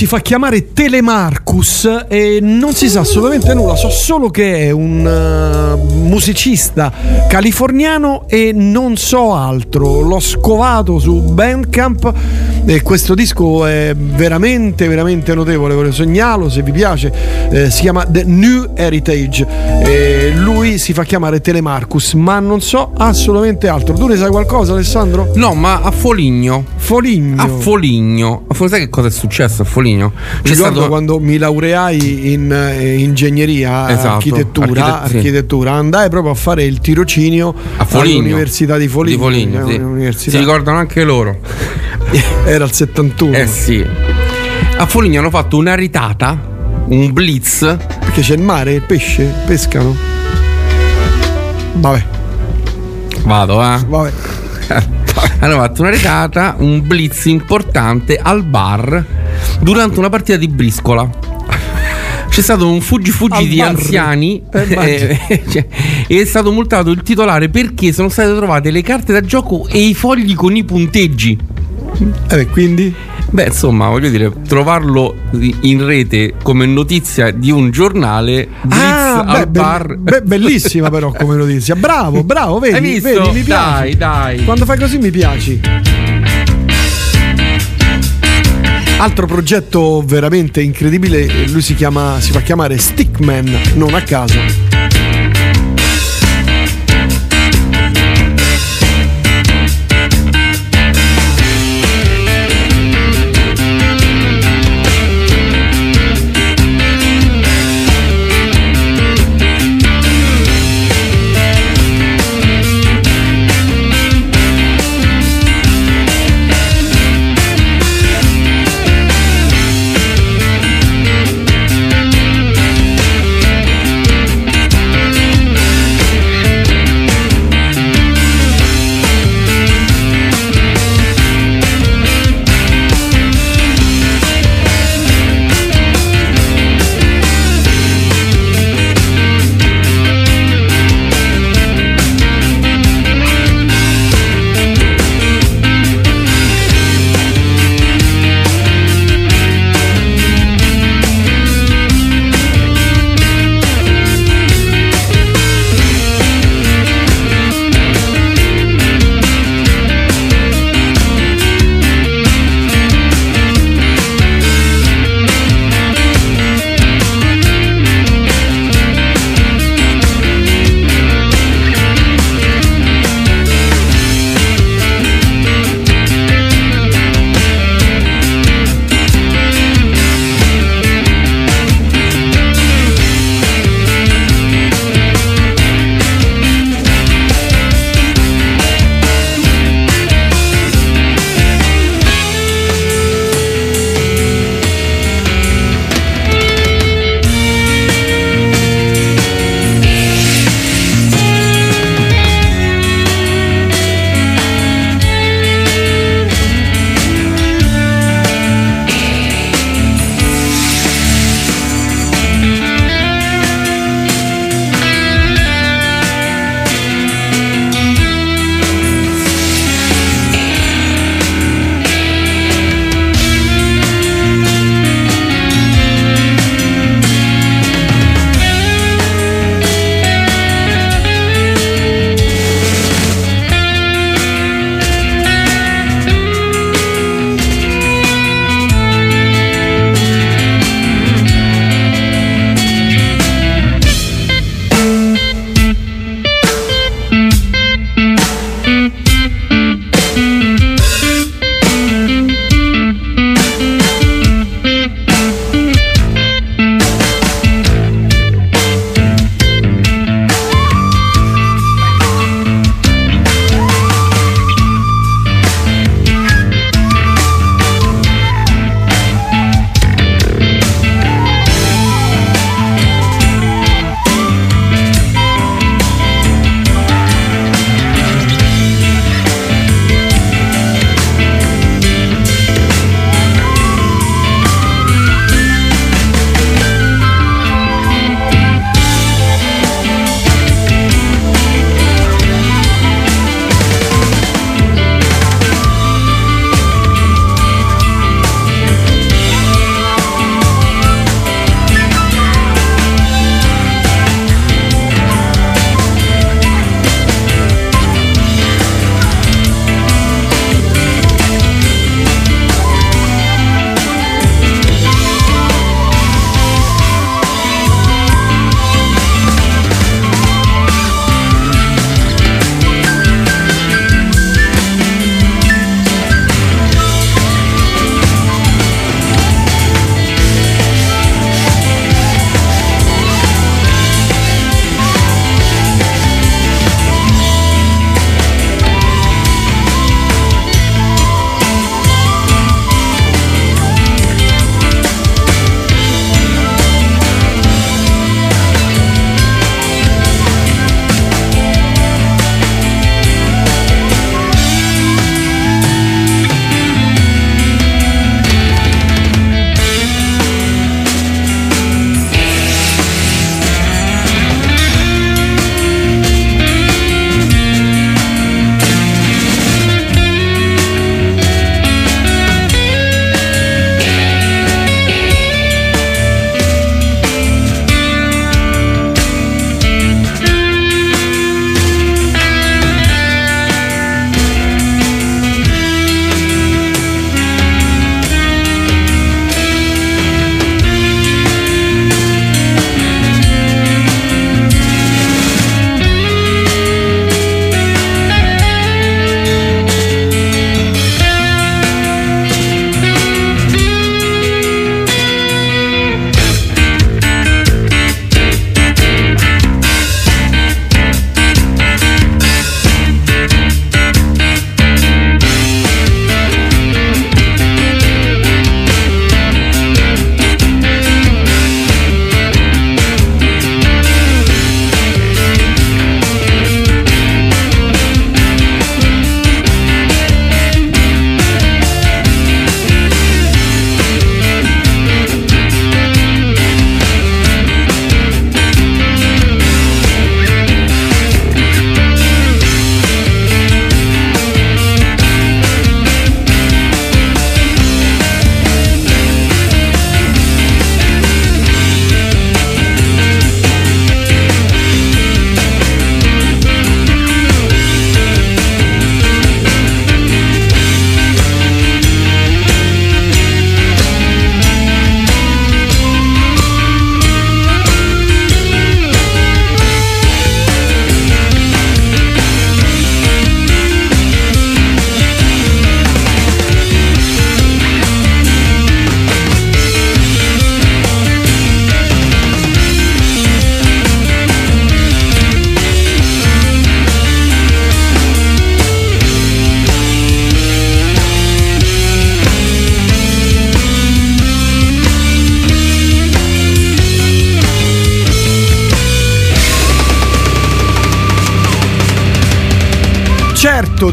Si fa chiamare Telemarcus e non si sa assolutamente nulla, so solo che è un eh, musicista californiano e non so altro. L'ho scovato su Bandcamp e questo disco è veramente, veramente notevole. Ve lo segnalo se vi piace. Eh, si chiama The New Heritage. E lui si fa chiamare Telemarcus, ma non so assolutamente altro. Tu ne sai qualcosa, Alessandro? No, ma a Foligno. Foligno. A Foligno. Sai che cosa è successo a Foligno? Mi ricordo quando mi laureai in eh, ingegneria, Esatto, architettura, architet- sì. architettura, andai proprio a fare il tirocinio A Foligno. all'Università di Foligno. Di Foligno, è sì. Si ricordano anche loro. Era il 71. Eh sì. A Foligno hanno fatto una ritata, un blitz. Perché c'è il mare, il pesce, pescano. Vabbè. Vado, eh. Vabbè. Hanno fatto una retata, un blitz importante al bar durante una partita di briscola. C'è stato un fuggi-fuggi Al di anziani Eh, eh, cioè, e è stato multato il titolare perché sono state trovate le carte da gioco e i fogli con i punteggi. Eh, quindi? Beh, insomma, voglio dire, trovarlo in rete come notizia di un giornale blitz Ah, beh, al bar. be- bellissima però come notizia. Bravo, bravo, vedi, Hai visto? vedi, mi piaci. Dai, dai. Quando fai così mi piaci. Altro progetto veramente incredibile, lui si chiama si fa chiamare Stickman, non a caso.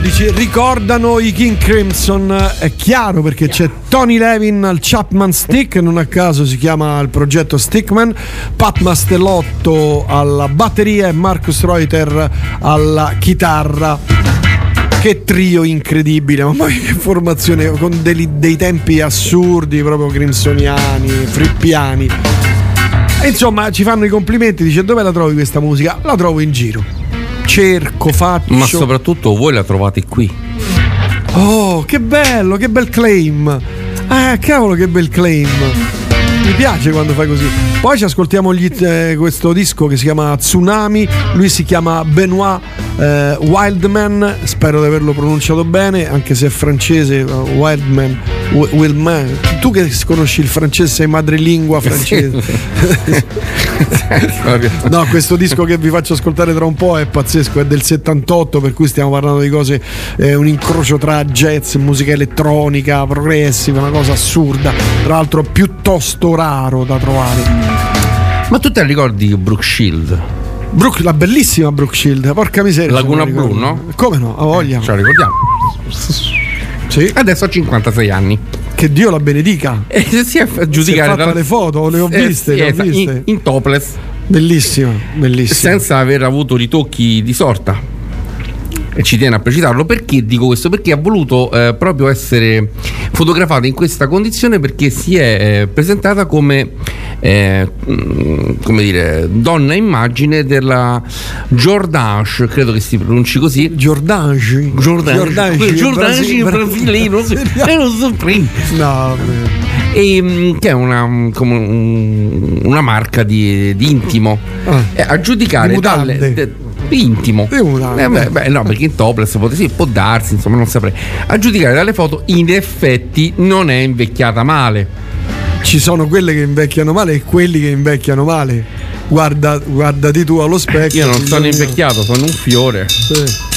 Certo, dici, ricordano i King Crimson, è chiaro perché c'è Tony Levin al Chapman Stick, non a caso si chiama il progetto Stickman, Pat Mastellotto alla batteria e Marcus Reuter alla chitarra. Che trio incredibile, mamma mia che formazione con dei, dei tempi assurdi, proprio crimsoniani, frippiani. E insomma ci fanno i complimenti, dice dove la trovi questa musica? La trovo in giro. Cerco, faccio. Ma soprattutto voi la trovate qui. Oh, che bello, che bel claim. Eh, cavolo, che bel claim. Mi piace quando fai così. Poi ci ascoltiamo gli- eh, questo disco che si chiama Tsunami. Lui si chiama Benoit eh, Wildman. Spero di averlo pronunciato bene, anche se è francese. eh, Wildman. Wi- Wildman. Tu che conosci il francese, sei madrelingua francese. No, questo disco che vi faccio ascoltare tra un po' è pazzesco, è del 78, per cui stiamo parlando di cose, eh, un incrocio tra jazz, musica elettronica, progressive, una cosa assurda, tra l'altro piuttosto raro da trovare. Ma tu te ricordi Brooke Shield? Brook- la bellissima Brooke Shield, porca miseria. Laguna Blu, no? Come no? Ha voglia. Ce la ricordiamo. Sì. Adesso ha 56 anni. Che Dio la benedica. E si è a giudicare Si è fatta dal- le foto, le ho Eh, viste, sì, le ho esatto, viste. In, in topless. Bellissima, bellissima. Senza aver avuto ritocchi di sorta. E ci tiene a precisarlo perché dico questo? Perché ha voluto eh, proprio essere fotografata in questa condizione perché si è eh, presentata come, eh, mm, come dire, donna immagine della Jordange, credo che si pronunci così. Jordange. Jordange. Jordange, brasiliano. Uno sorpreso. No. E, mm, che è una, come un- una marca di, di intimo Eh, a giudicare Di mutande. dalle- de- intimo Di mutande. Eh, beh, beh, no perché in topless può, sì, può darsi insomma non saprei a giudicare dalle foto in effetti non è invecchiata male Ci sono quelle che invecchiano male e quelli che invecchiano male. Guarda, guardati tu allo specchio. io non sono invecchiato sono un fiore Sì.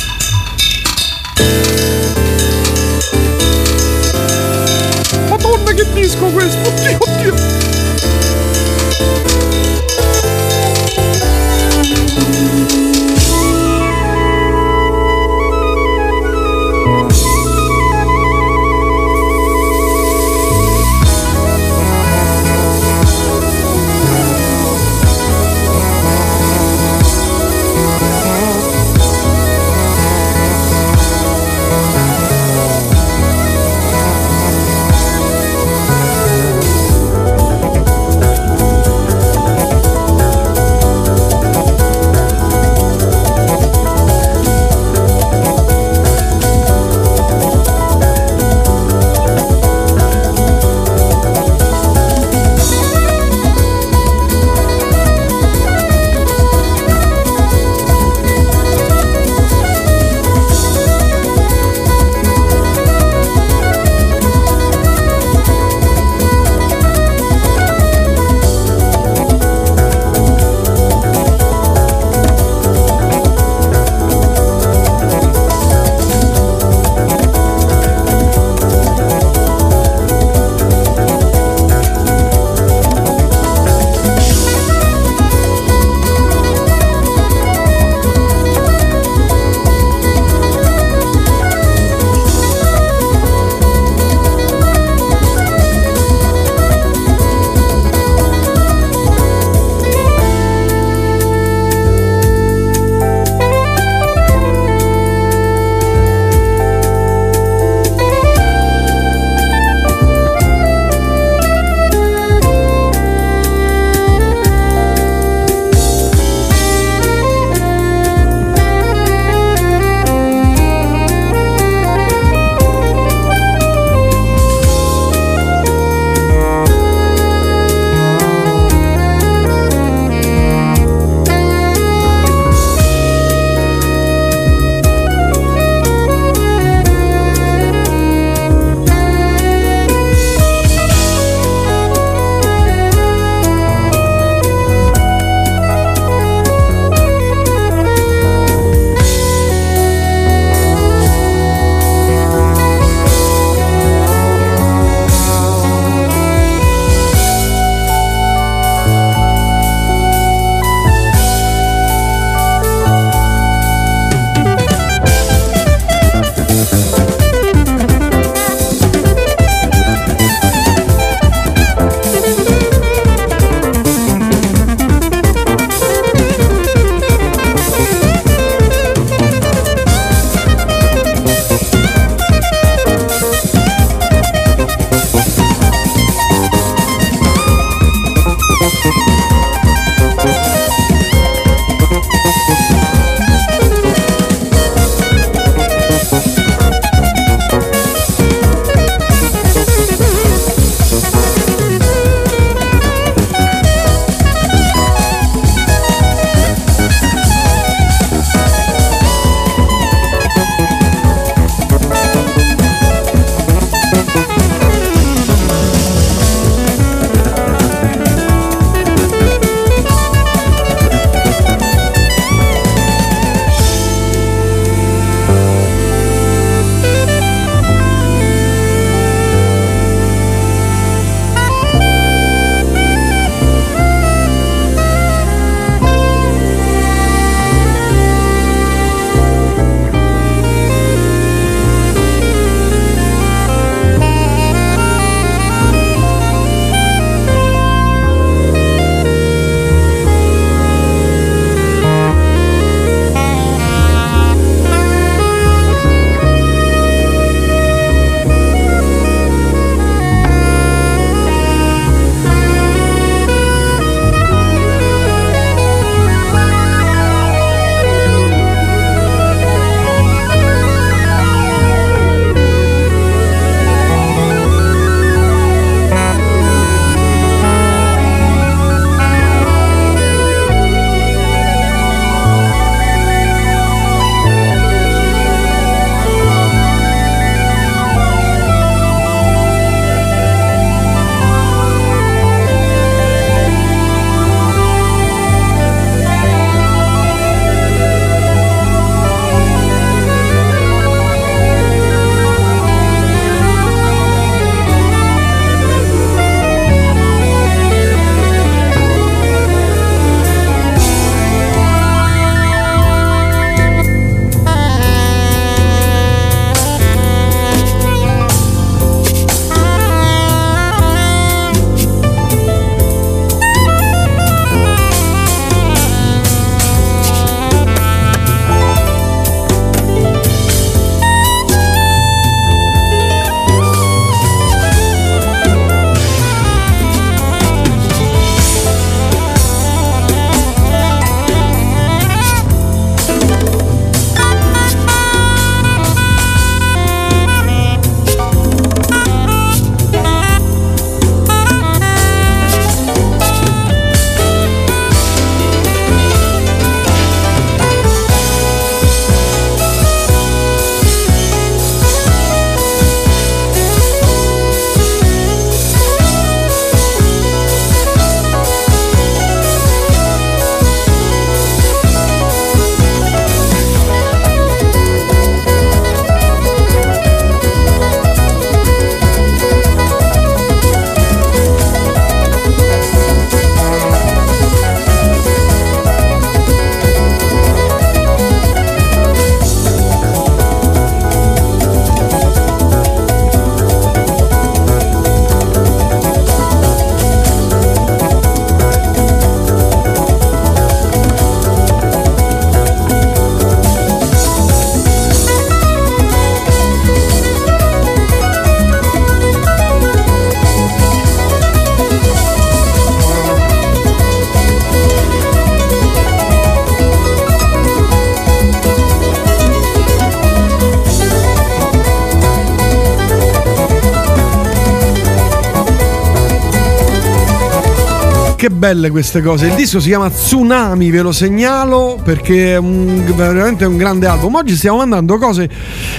Belle queste cose. Il disco si chiama Tsunami, ve lo segnalo perché è un- veramente un grande album. Oggi stiamo mandando cose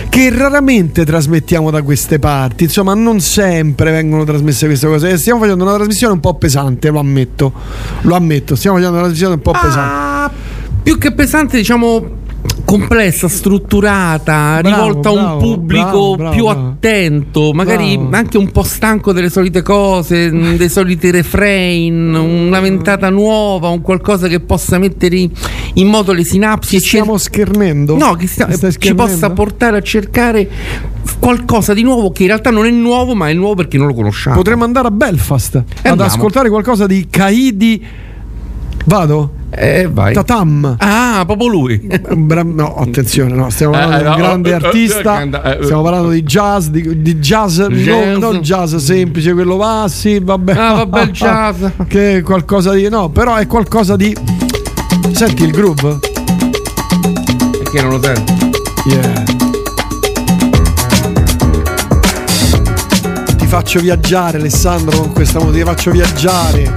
che raramente trasmettiamo da queste parti. Insomma, non sempre vengono trasmesse queste cose. E stiamo facendo una trasmissione un po' pesante, lo ammetto. Lo ammetto, stiamo facendo una trasmissione un po' pesante. Più che pesante, diciamo complessa, strutturata, Bravo, rivolta a bravo, un pubblico bravo, più bravo. Attento, magari Bravo. anche un po' stanco delle solite cose, mh, dei soliti refrain, una ventata nuova, un qualcosa che possa mettere in- moto le sinapsi e cer- Stiamo schernendo? No, che sta- ci possa portare a cercare qualcosa di nuovo che in realtà non è nuovo, ma è nuovo perché non lo conosciamo. Potremmo andare a Belfast ad andiamo. ascoltare qualcosa di Kaidi. Vado? Eh, vai. Tatam. Ah, proprio lui. No, attenzione, no, stiamo parlando Eh, di un no, grande eh, artista. eh, Stiamo parlando di jazz, di, di jazz, non, Jazz. non jazz semplice, quello va, sì, vabbè. Ah, vabbè, il jazz. che è qualcosa di. No, però è qualcosa di. Senti il groove? Perché non lo sento? Yeah. Ti faccio viaggiare, Alessandro, con questa musica, ti faccio viaggiare.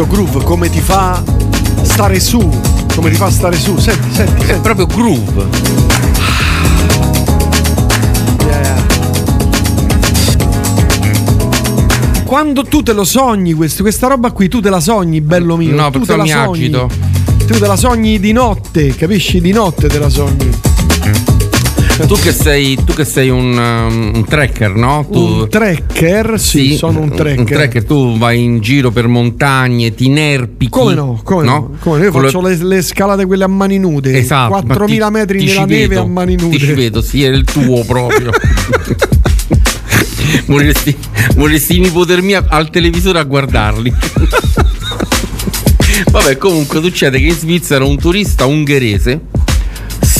Questo groove come ti fa stare su, come ti fa stare su. Senti, senti, È senti. proprio groove. Quando tu te lo sogni, questo- questa roba qui, tu te la sogni, bello mio. No, tu perché te la mi sogni. agito. Tu te la sogni di notte, capisci? Di notte te la sogni. Tu che sei, tu che sei un, um, un tracker, no? Tu, Un tracker? Sì, sono un tracker. tu vai in giro per montagne, ti nerpichi. Come no? Come no? Come no? Io Con faccio le, le scalate quelle a mani nude. Esatto, ma 4.000 ti- metri ti nella neve vedo, a mani nude. Ti ci vedo, sì, è il tuo proprio. vorresti, vorresti in ipotermia al televisore a guardarli. Vabbè, comunque succede che in Svizzera un turista ungherese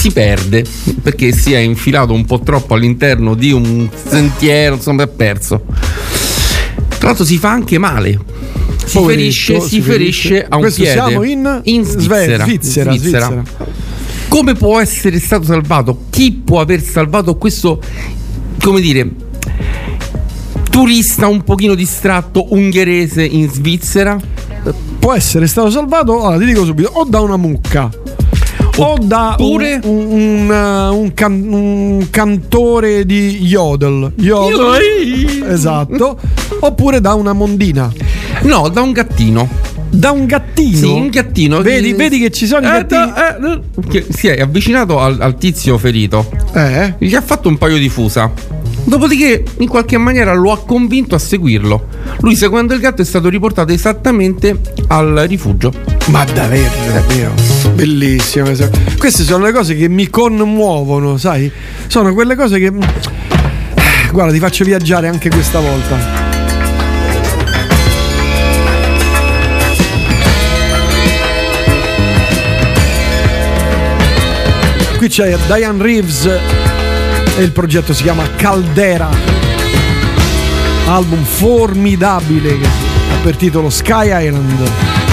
si perde perché si è infilato un po' troppo all'interno di un sentiero, insomma, è perso. Tra l'altro si fa anche male. Si Poveretto, ferisce, si, ferisce ferisce. a un Questo piede. siamo in Svizzera, Svizzera, Svizzera. Come può essere stato salvato? Chi può aver salvato questo, come dire, turista un pochino distratto ungherese in Svizzera? Può essere stato salvato, allora ti dico subito, o da una mucca. O da un, un- uh, un can- un cantore di yodel, yodel. esatto, oppure da una mondina. No, da un gattino. Da un gattino? Sì, un gattino. Vedi, vedi che ci sono i Eh, gattini. da- eh, che si è avvicinato al, al tizio ferito. Eh? Gli ha fatto un paio di fusa. Dopodiché, in qualche maniera, lo ha convinto a seguirlo. Lui, seguendo il gatto, è stato riportato esattamente al rifugio. Ma davvero, davvero. Bellissimo. Queste sono le cose che mi commuovono, sai? Sono quelle cose che. Eh, Guarda, ti faccio viaggiare anche questa volta. Qui c'è Diane Reeves e il progetto si chiama Caldera. Album formidabile per titolo Sky Island.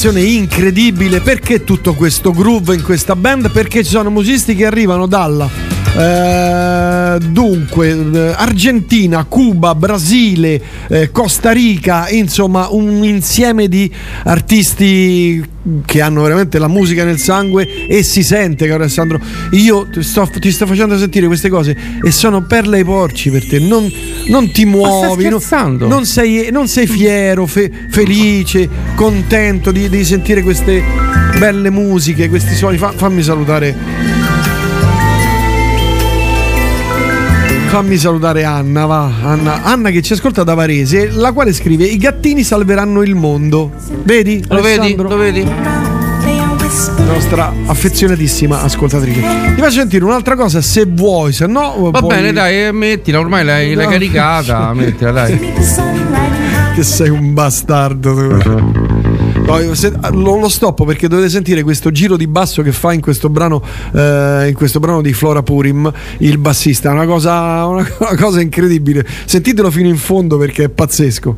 Formazione incredibile. Perché tutto questo groove in questa band? Perché ci sono musicisti che arrivano dalla eh, dunque eh, Argentina, Cuba, Brasile, eh, Costa Rica, insomma un insieme di artisti che hanno veramente la musica nel sangue e si sente, caro Alessandro. Io ti sto, ti sto facendo sentire queste cose e sono perle ai porci per te. Non, non ti muovi, non, non sei, non sei fiero, fe- felice, contento di, di sentire queste belle musiche, questi suoni. Fa- fammi salutare. Fammi salutare Anna, va. Anna, Anna che ci ascolta da Varese, la quale scrive: I gattini salveranno il mondo. Vedi? Lo vedi? Alessandro? Lo vedi? Nostra affezionatissima ascoltatrice. Ti faccio sentire un'altra cosa se vuoi, se no. Va puoi- bene, dai, eh, mettila, ormai l'hai, l'hai No. caricata, mettila, dai. Che sei un bastardo. tu. Poi, se- lo, lo stoppo perché dovete sentire questo giro di basso che fa in questo brano, eh, in questo brano di Flora Purim, il bassista. È una cosa, una, una cosa incredibile. Sentitelo fino in fondo perché è pazzesco.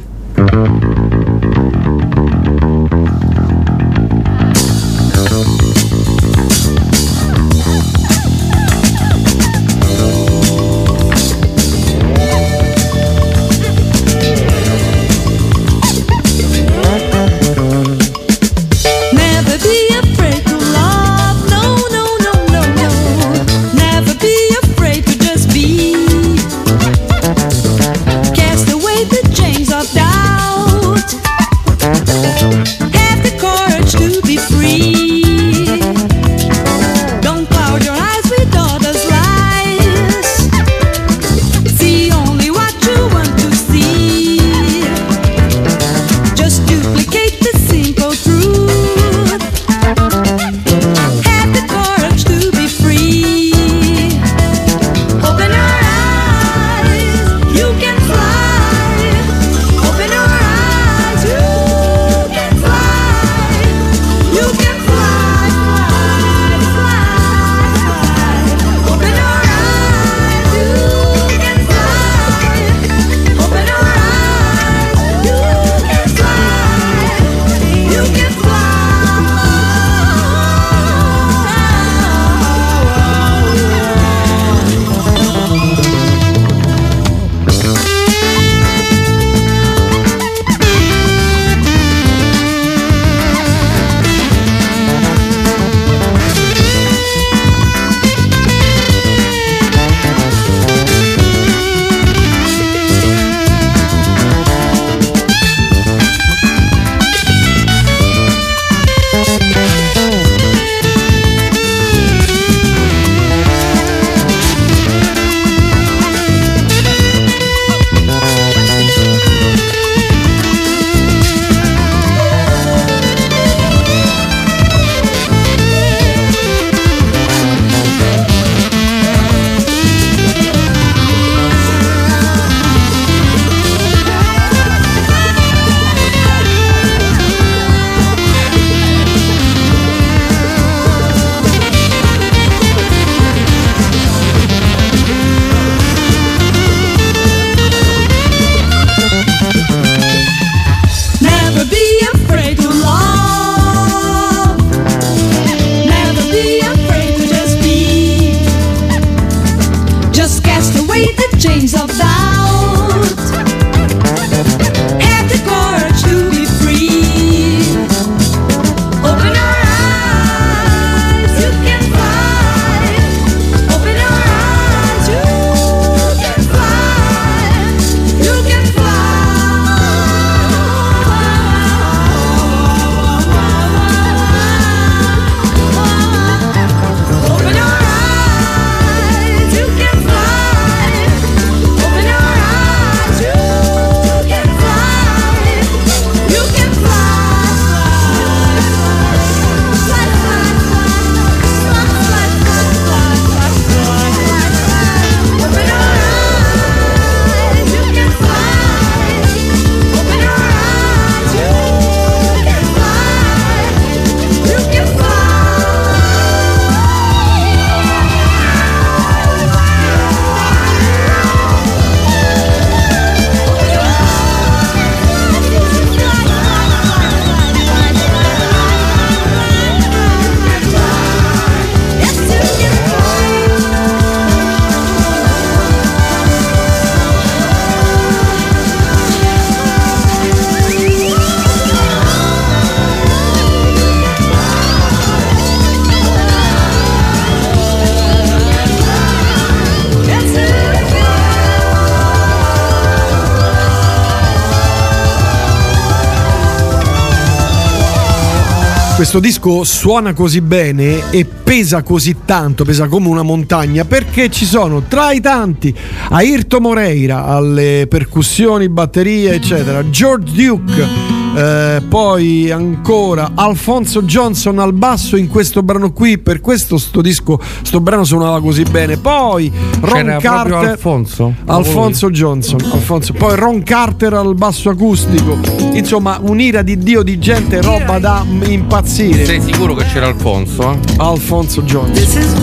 Questo disco suona così bene e pesa così tanto, pesa come una montagna, perché ci sono tra i tanti Ayrton Moreira alle percussioni, batterie, eccetera, George Duke. eh, poi ancora Alfonso Johnson al basso in questo brano qui per questo sto disco sto brano suonava così bene poi Ron C'era Carter Alfonso? Alfonso Johnson Alfonso. poi Ron Carter al basso acustico insomma un'ira di dio di gente roba da impazzire Sei sicuro che c'era Alfonso? eh? Alfonso Johnson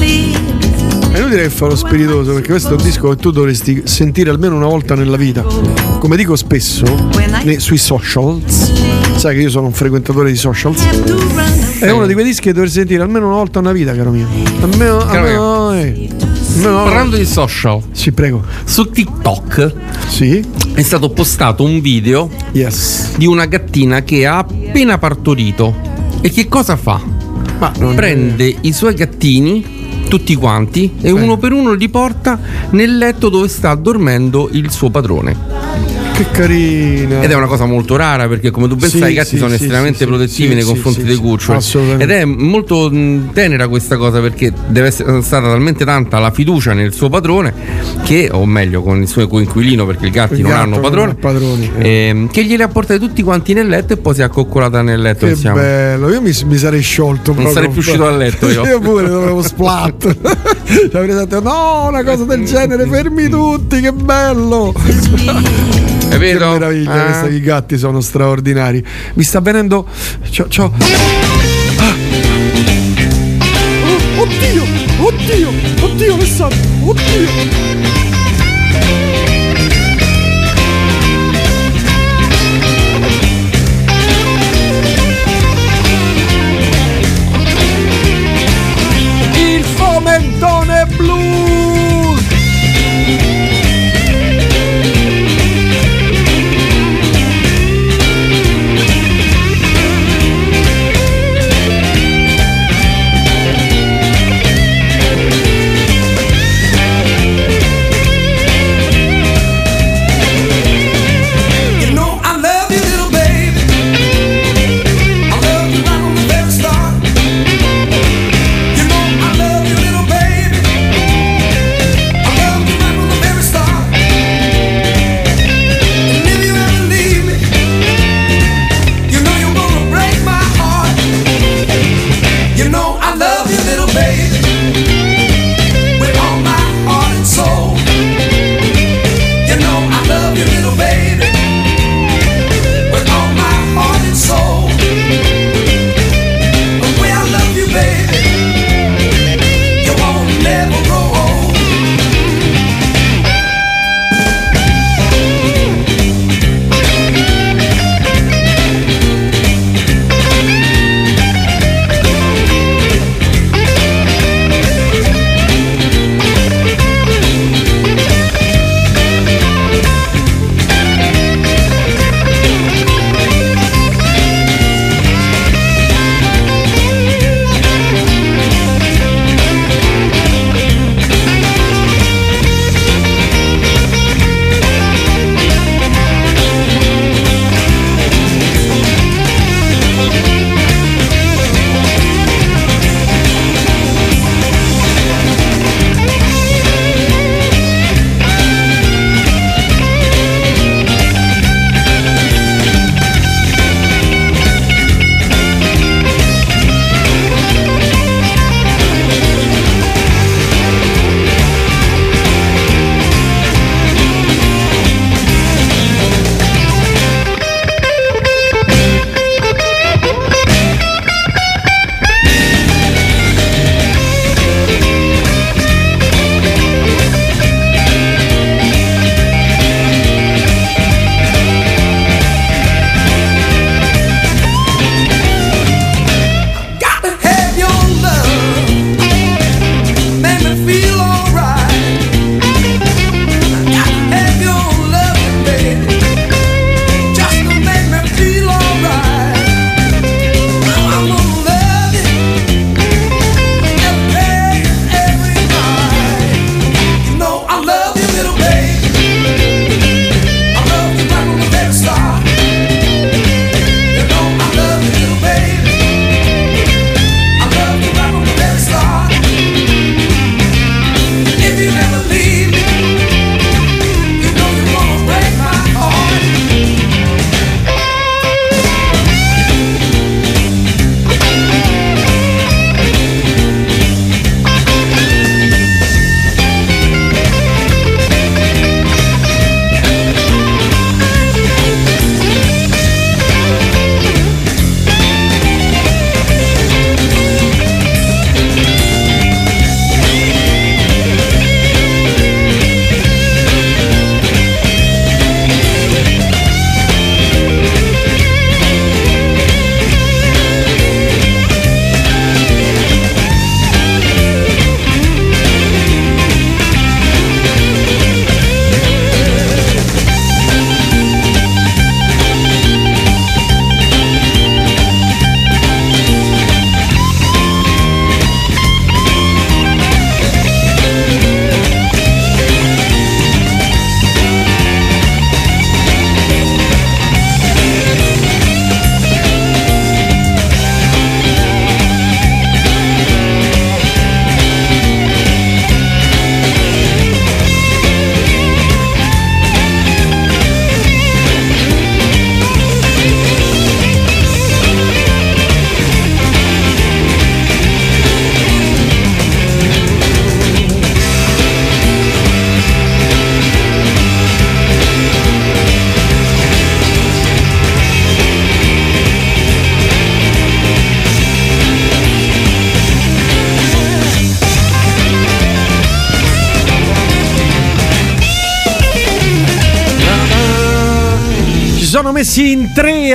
è inutile che farò spiritoso perché questo è un disco che tu dovresti sentire almeno una volta nella vita. Come dico spesso nei- sui socials, sai che io sono un frequentatore di socials. È uno di quei dischi che dovresti sentire almeno una volta nella vita, caro mio. Almeno, almeno, eh. Almeno- Parlando di social, Sì, prego. su TikTok Sì. È stato postato un video Yes. di una gattina che ha appena partorito. E che cosa fa? Prende i suoi gattini, tutti quanti, e uno per uno li porta nel letto dove sta dormendo il suo padrone. Che carina. Ed è una cosa molto rara perché come tu ben Sì, sai i gatti sì, sono sì, estremamente sì, sì, protettivi sì, nei sì, confronti sì, dei sì, cuccioli. Ed è molto tenera questa cosa perché deve essere stata talmente tanta la fiducia nel suo padrone che, o meglio con il suo coinquilino perché i gatti Il non gatto hanno padrone, padroni, eh. ehm, che glieli ha portati tutti quanti nel letto e poi si è accoccolata nel letto Che insieme. bello, io mi, mi sarei sciolto. Non sarei più uscito dal letto io. io pure dovevo splat. Ci avrei detto no, una cosa del genere, fermi tutti, che bello. È vero? Che meraviglia, Ah. questi gatti sono straordinari. Mi sta venendo. C'ho, c'ho- Ah. Oh, oddio, oddio, oddio, Alessandro, oddio. Il fomentone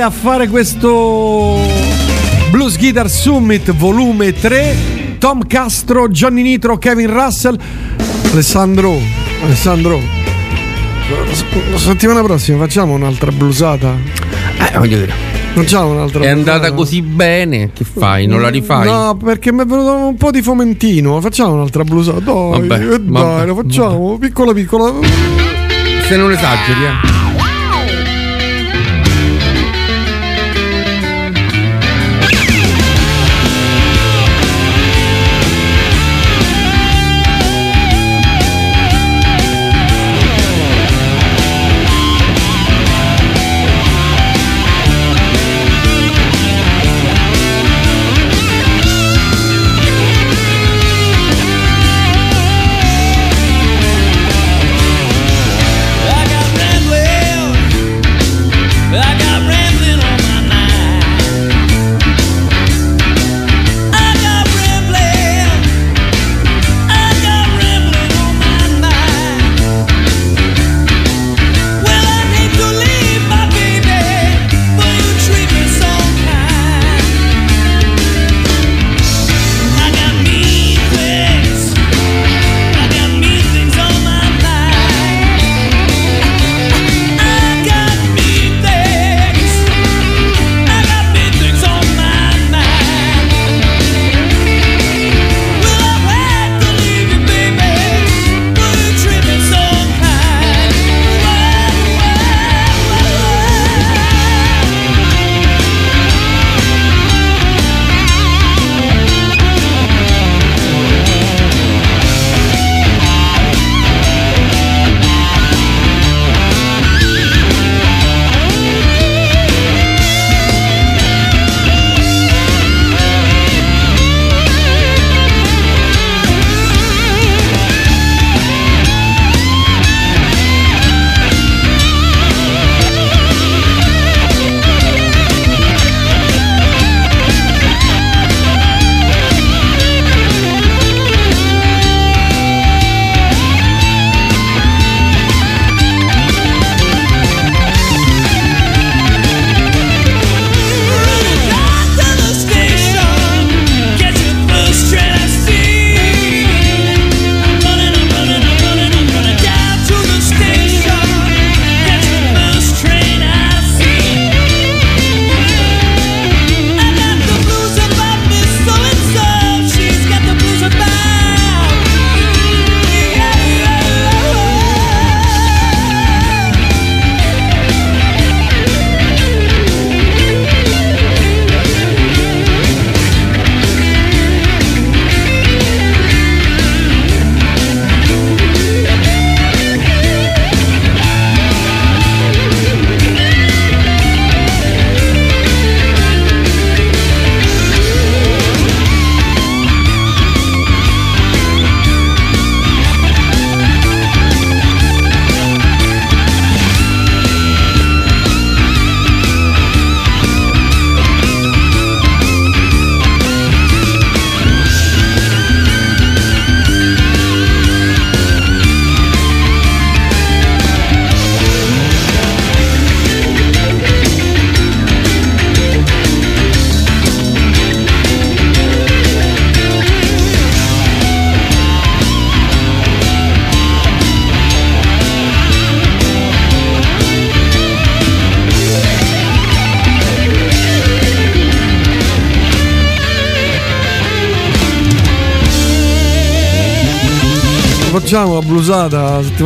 a fare questo Blues Guitar Summit volume 3. Tom Castro, Johnny Nitro, Kevin Russell, Alessandro. Alessandro. La settimana prossima facciamo un'altra blusata. Eh, voglio dire. Facciamo un'altra È blusata. andata così bene. Che fai? Non la rifai? No, perché mi è venuto un po' di fomentino. Facciamo un'altra blusata. Dai, Vabbè, eh, dai, vabbè, la facciamo. Piccola, piccola. Se non esageri, eh.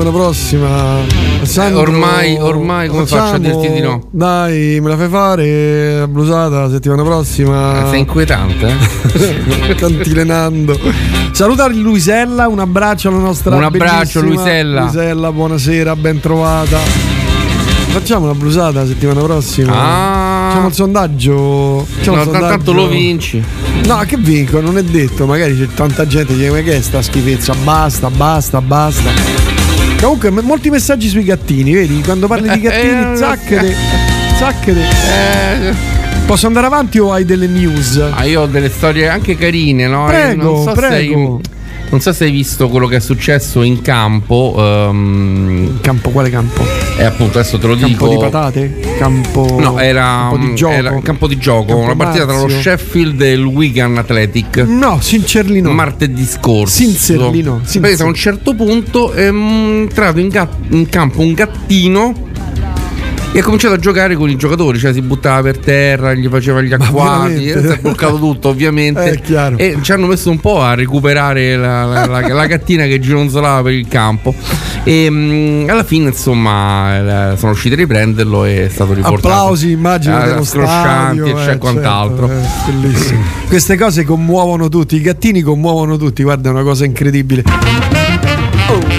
Settimana prossima. Alessandro, Eh, ormai- ormai come faccio a dirti di no? Dai, me la fai fare blusata la settimana prossima. Sei inquietante, eh? Cantilenando. Salutare Luisella, un abbraccio alla nostra Un abbraccio, Luisella. Luisella, buonasera, ben trovata. Facciamo una blusata la settimana prossima. Ah. Facciamo il sondaggio. Facciamo No, il sondaggio. tanto lo vinci. No, che vinco, non è detto. Magari c'è tanta gente che dice: Ma che è sta schifezza? Basta, basta, basta. Comunque, molti messaggi sui gattini, vedi? Quando parli di Eh, gattini, zacchete. Zacchete. Posso andare avanti o hai delle news? Ah, io ho delle storie anche carine, no? Prego, non so prego. Non so se hai visto quello che è successo in campo. ehm, Campo, quale campo? e appunto adesso te lo Campo dico. di patate? Campo. No, era campo di gioco. era un campo di gioco, Campo una partita tra lo. Sheffield e il Wigan Athletic. No, sincerli no. Martedì scorso. Sincerli no, sincer- Perché a un certo punto è mm, entrato in, gat- in campo un gattino e ha cominciato a giocare con i giocatori, cioè si buttava per terra, gli faceva gli acquati, veramente? e si è bloccato tutto ovviamente. Eh. E ci hanno messo un po' a recuperare la, la- la- la gattina che gironzolava per il campo. E mm, alla fine, insomma, eh, sono riusciti a riprenderlo e è stato riportato. Applausi, immagino, eh, dello scroscianti stadio, e c'è eh, quant'altro. certo, eh, bellissimo. Queste cose commuovono tutti, i gattini commuovono tutti, guarda, è una cosa incredibile. Oh,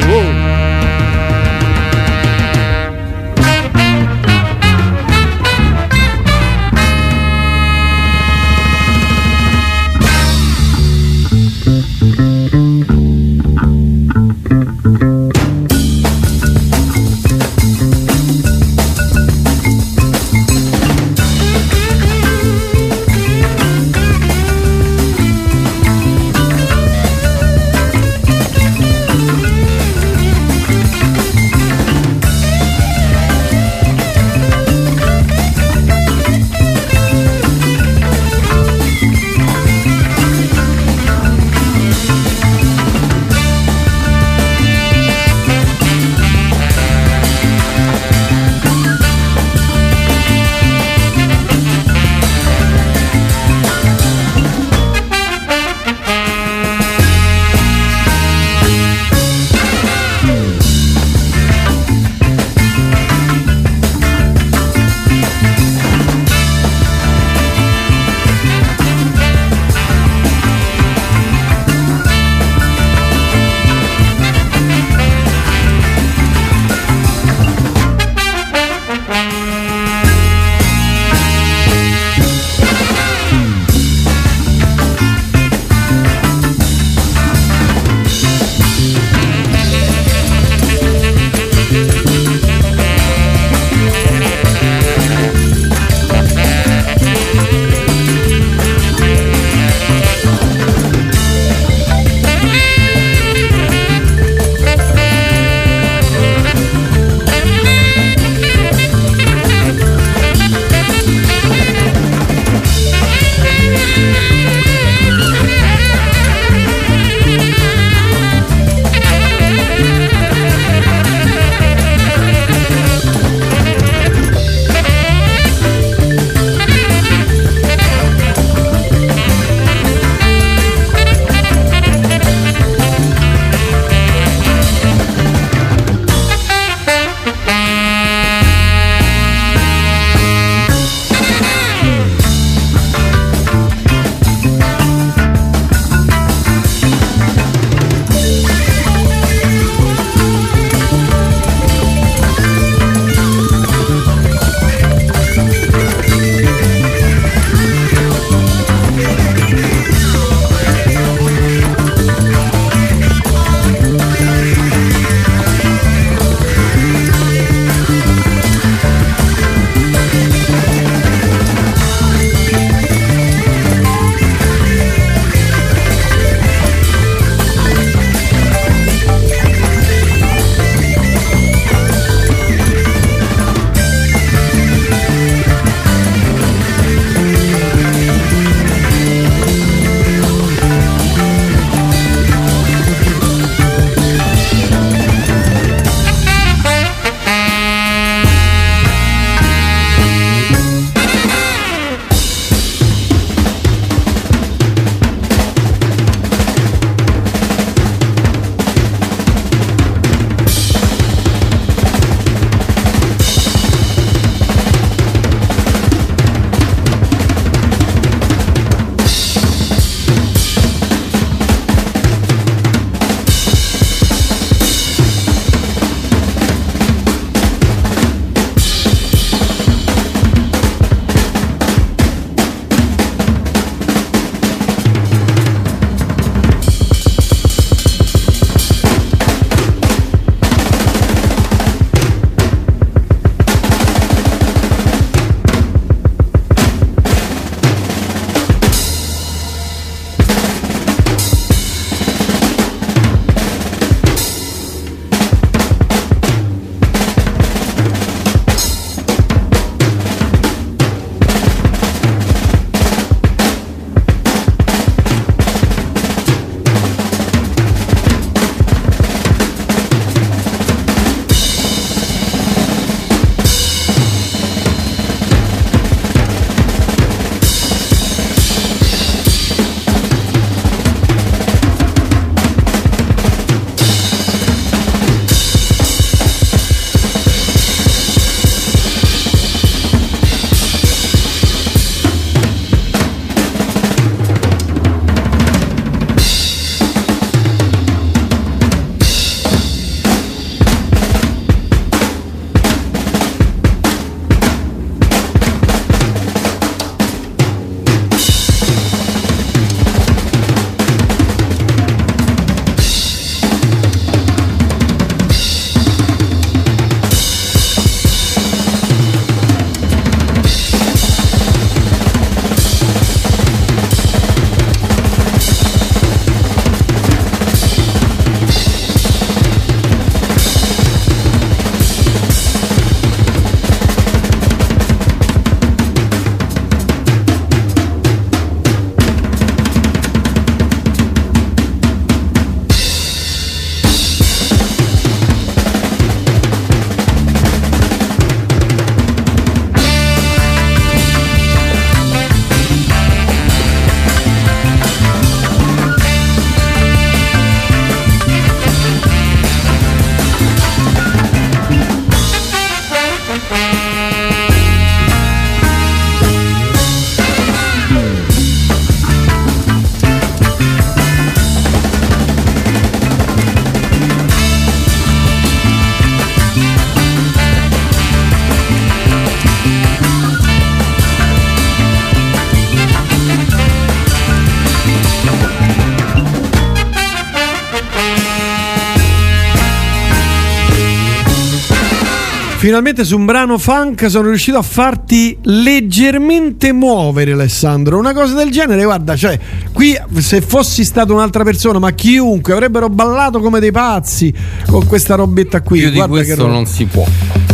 Finalmente su un brano funk sono riuscito a farti leggermente muovere, Alessandro. Una cosa del genere, guarda, cioè, qui se fossi stato un'altra persona, ma chiunque avrebbero ballato come dei pazzi con questa robetta qui. Di Guarda che questo roba. non si può.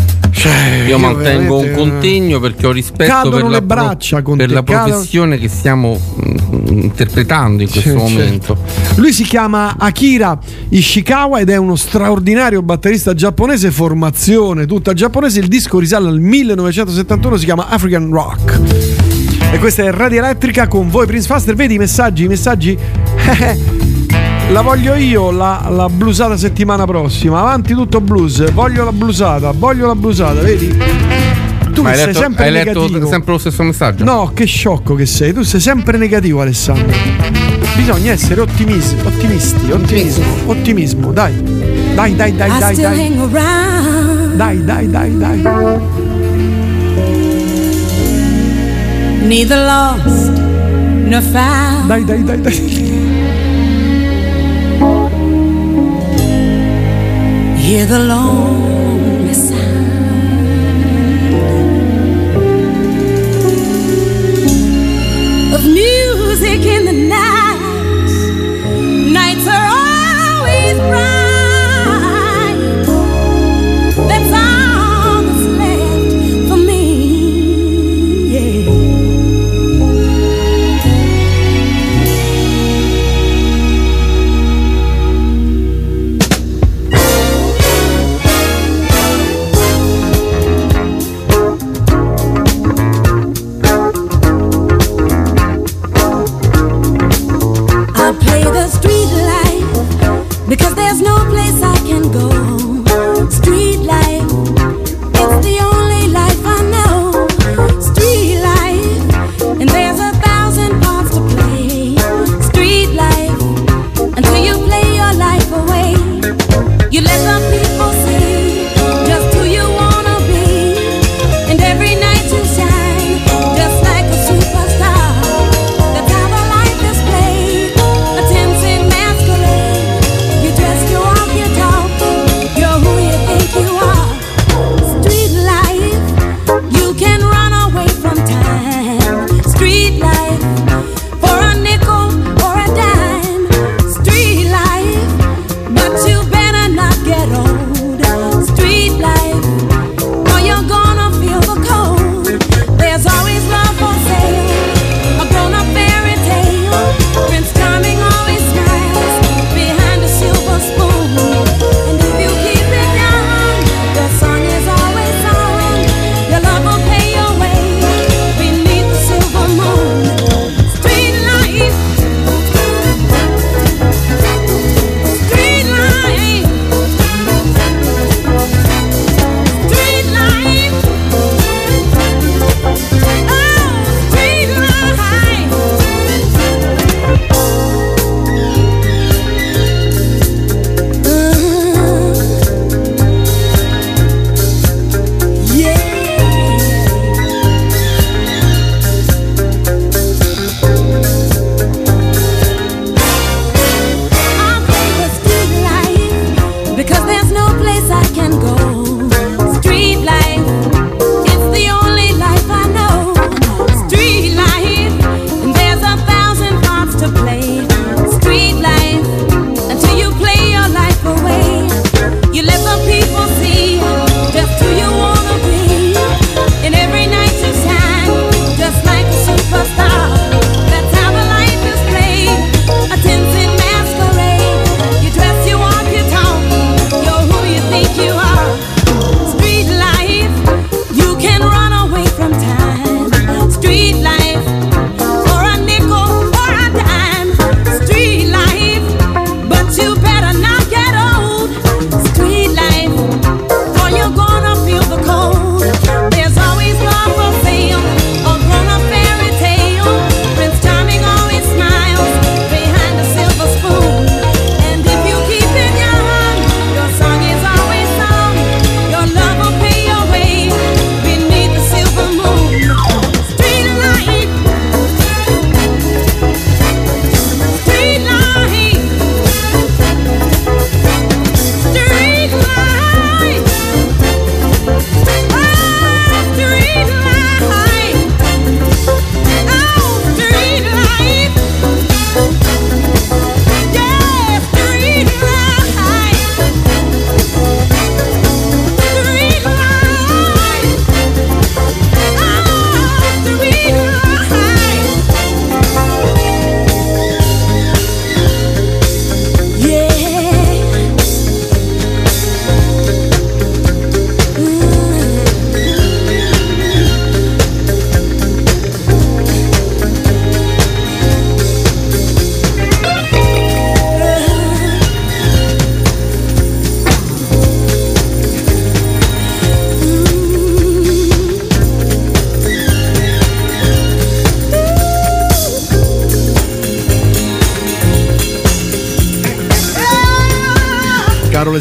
Cioè, Io mantengo un veramente, contegno perché ho rispetto per la, braccia con per la professione che stiamo mm, interpretando in questo Sì, momento. Lui si chiama Akira Ishikawa ed è uno straordinario batterista giapponese, formazione tutta giapponese. Il disco risale al 1971, si chiama African Rock. E questa è Radio Elettrica con voi, Prince Faster. Vedi i messaggi? I messaggi? la voglio io la, la blusata settimana prossima. Avanti tutto blues. Voglio la blusata, voglio la blusata, vedi? Tu Ma hai sei letto, sempre hai letto negativo. sempre lo stesso messaggio? No, che sciocco che sei. Tu sei sempre negativo, Alessandro. Bisogna essere ottimisti, ottimisti, ottimismo, ottimismo, dai. Dai, dai, dai, dai, dai. Dai, dai, dai, dai. Neither lost nor found. Dai, dai, dai, dai. Hear the lonely sound of music in the night.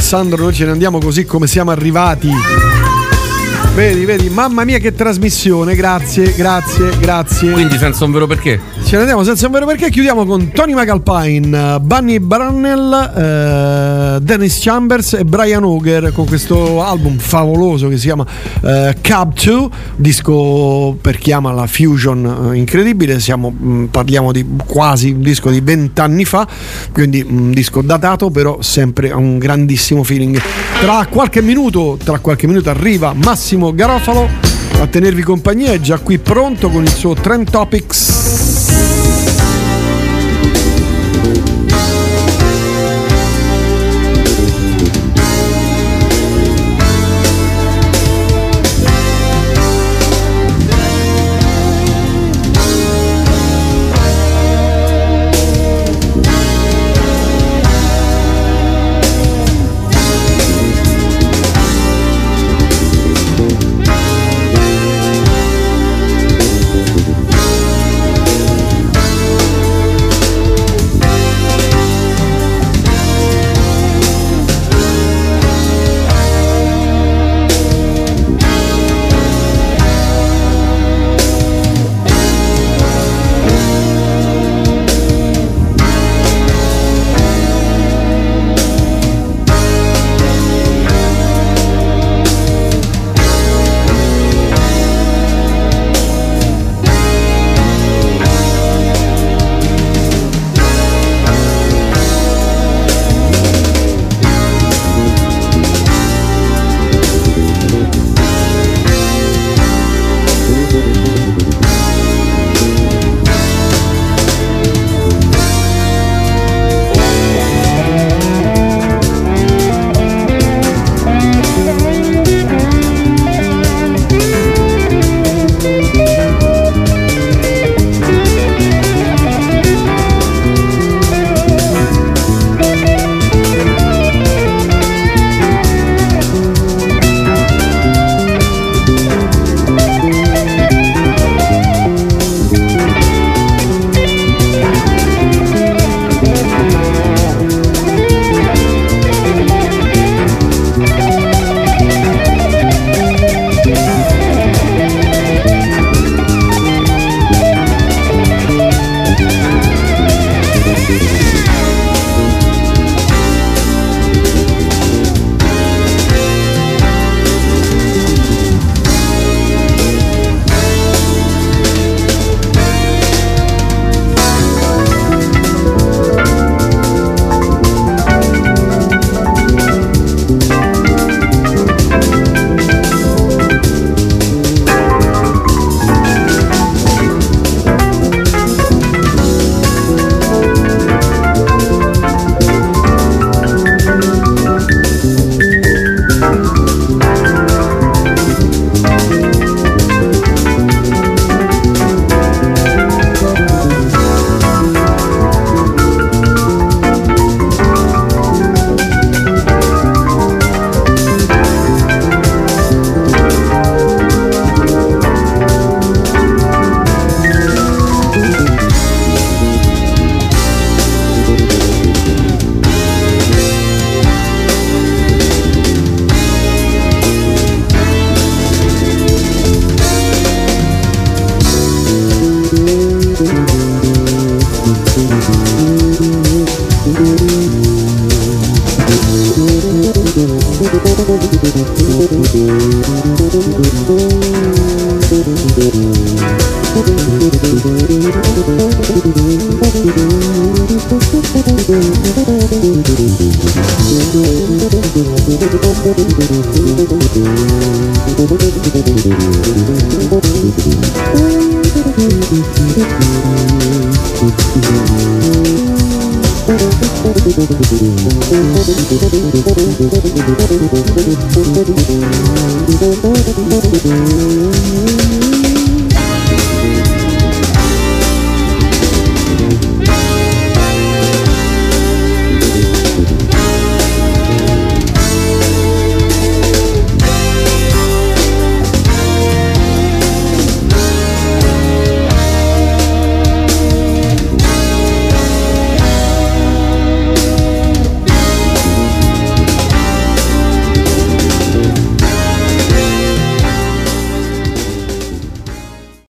Alessandro, noi ce ne andiamo così come siamo arrivati. Vedi, vedi, mamma mia che trasmissione, grazie, grazie, grazie. Quindi senza un vero perché. Ce ne andiamo senza un vero perché, chiudiamo con Tony McAlpine, Bunny Brannell, eh, Dennis Chambers e Brian Auger con questo album favoloso che si chiama eh, Cab 2, disco per chi ama la fusion eh, incredibile, siamo, mh, parliamo di quasi un disco di vent'anni fa, quindi un disco datato però sempre a un grandissimo feeling. Tra qualche minuto, tra qualche minuto arriva Massimo Garofalo a tenervi compagnia, è già qui pronto con il suo Trend Topics.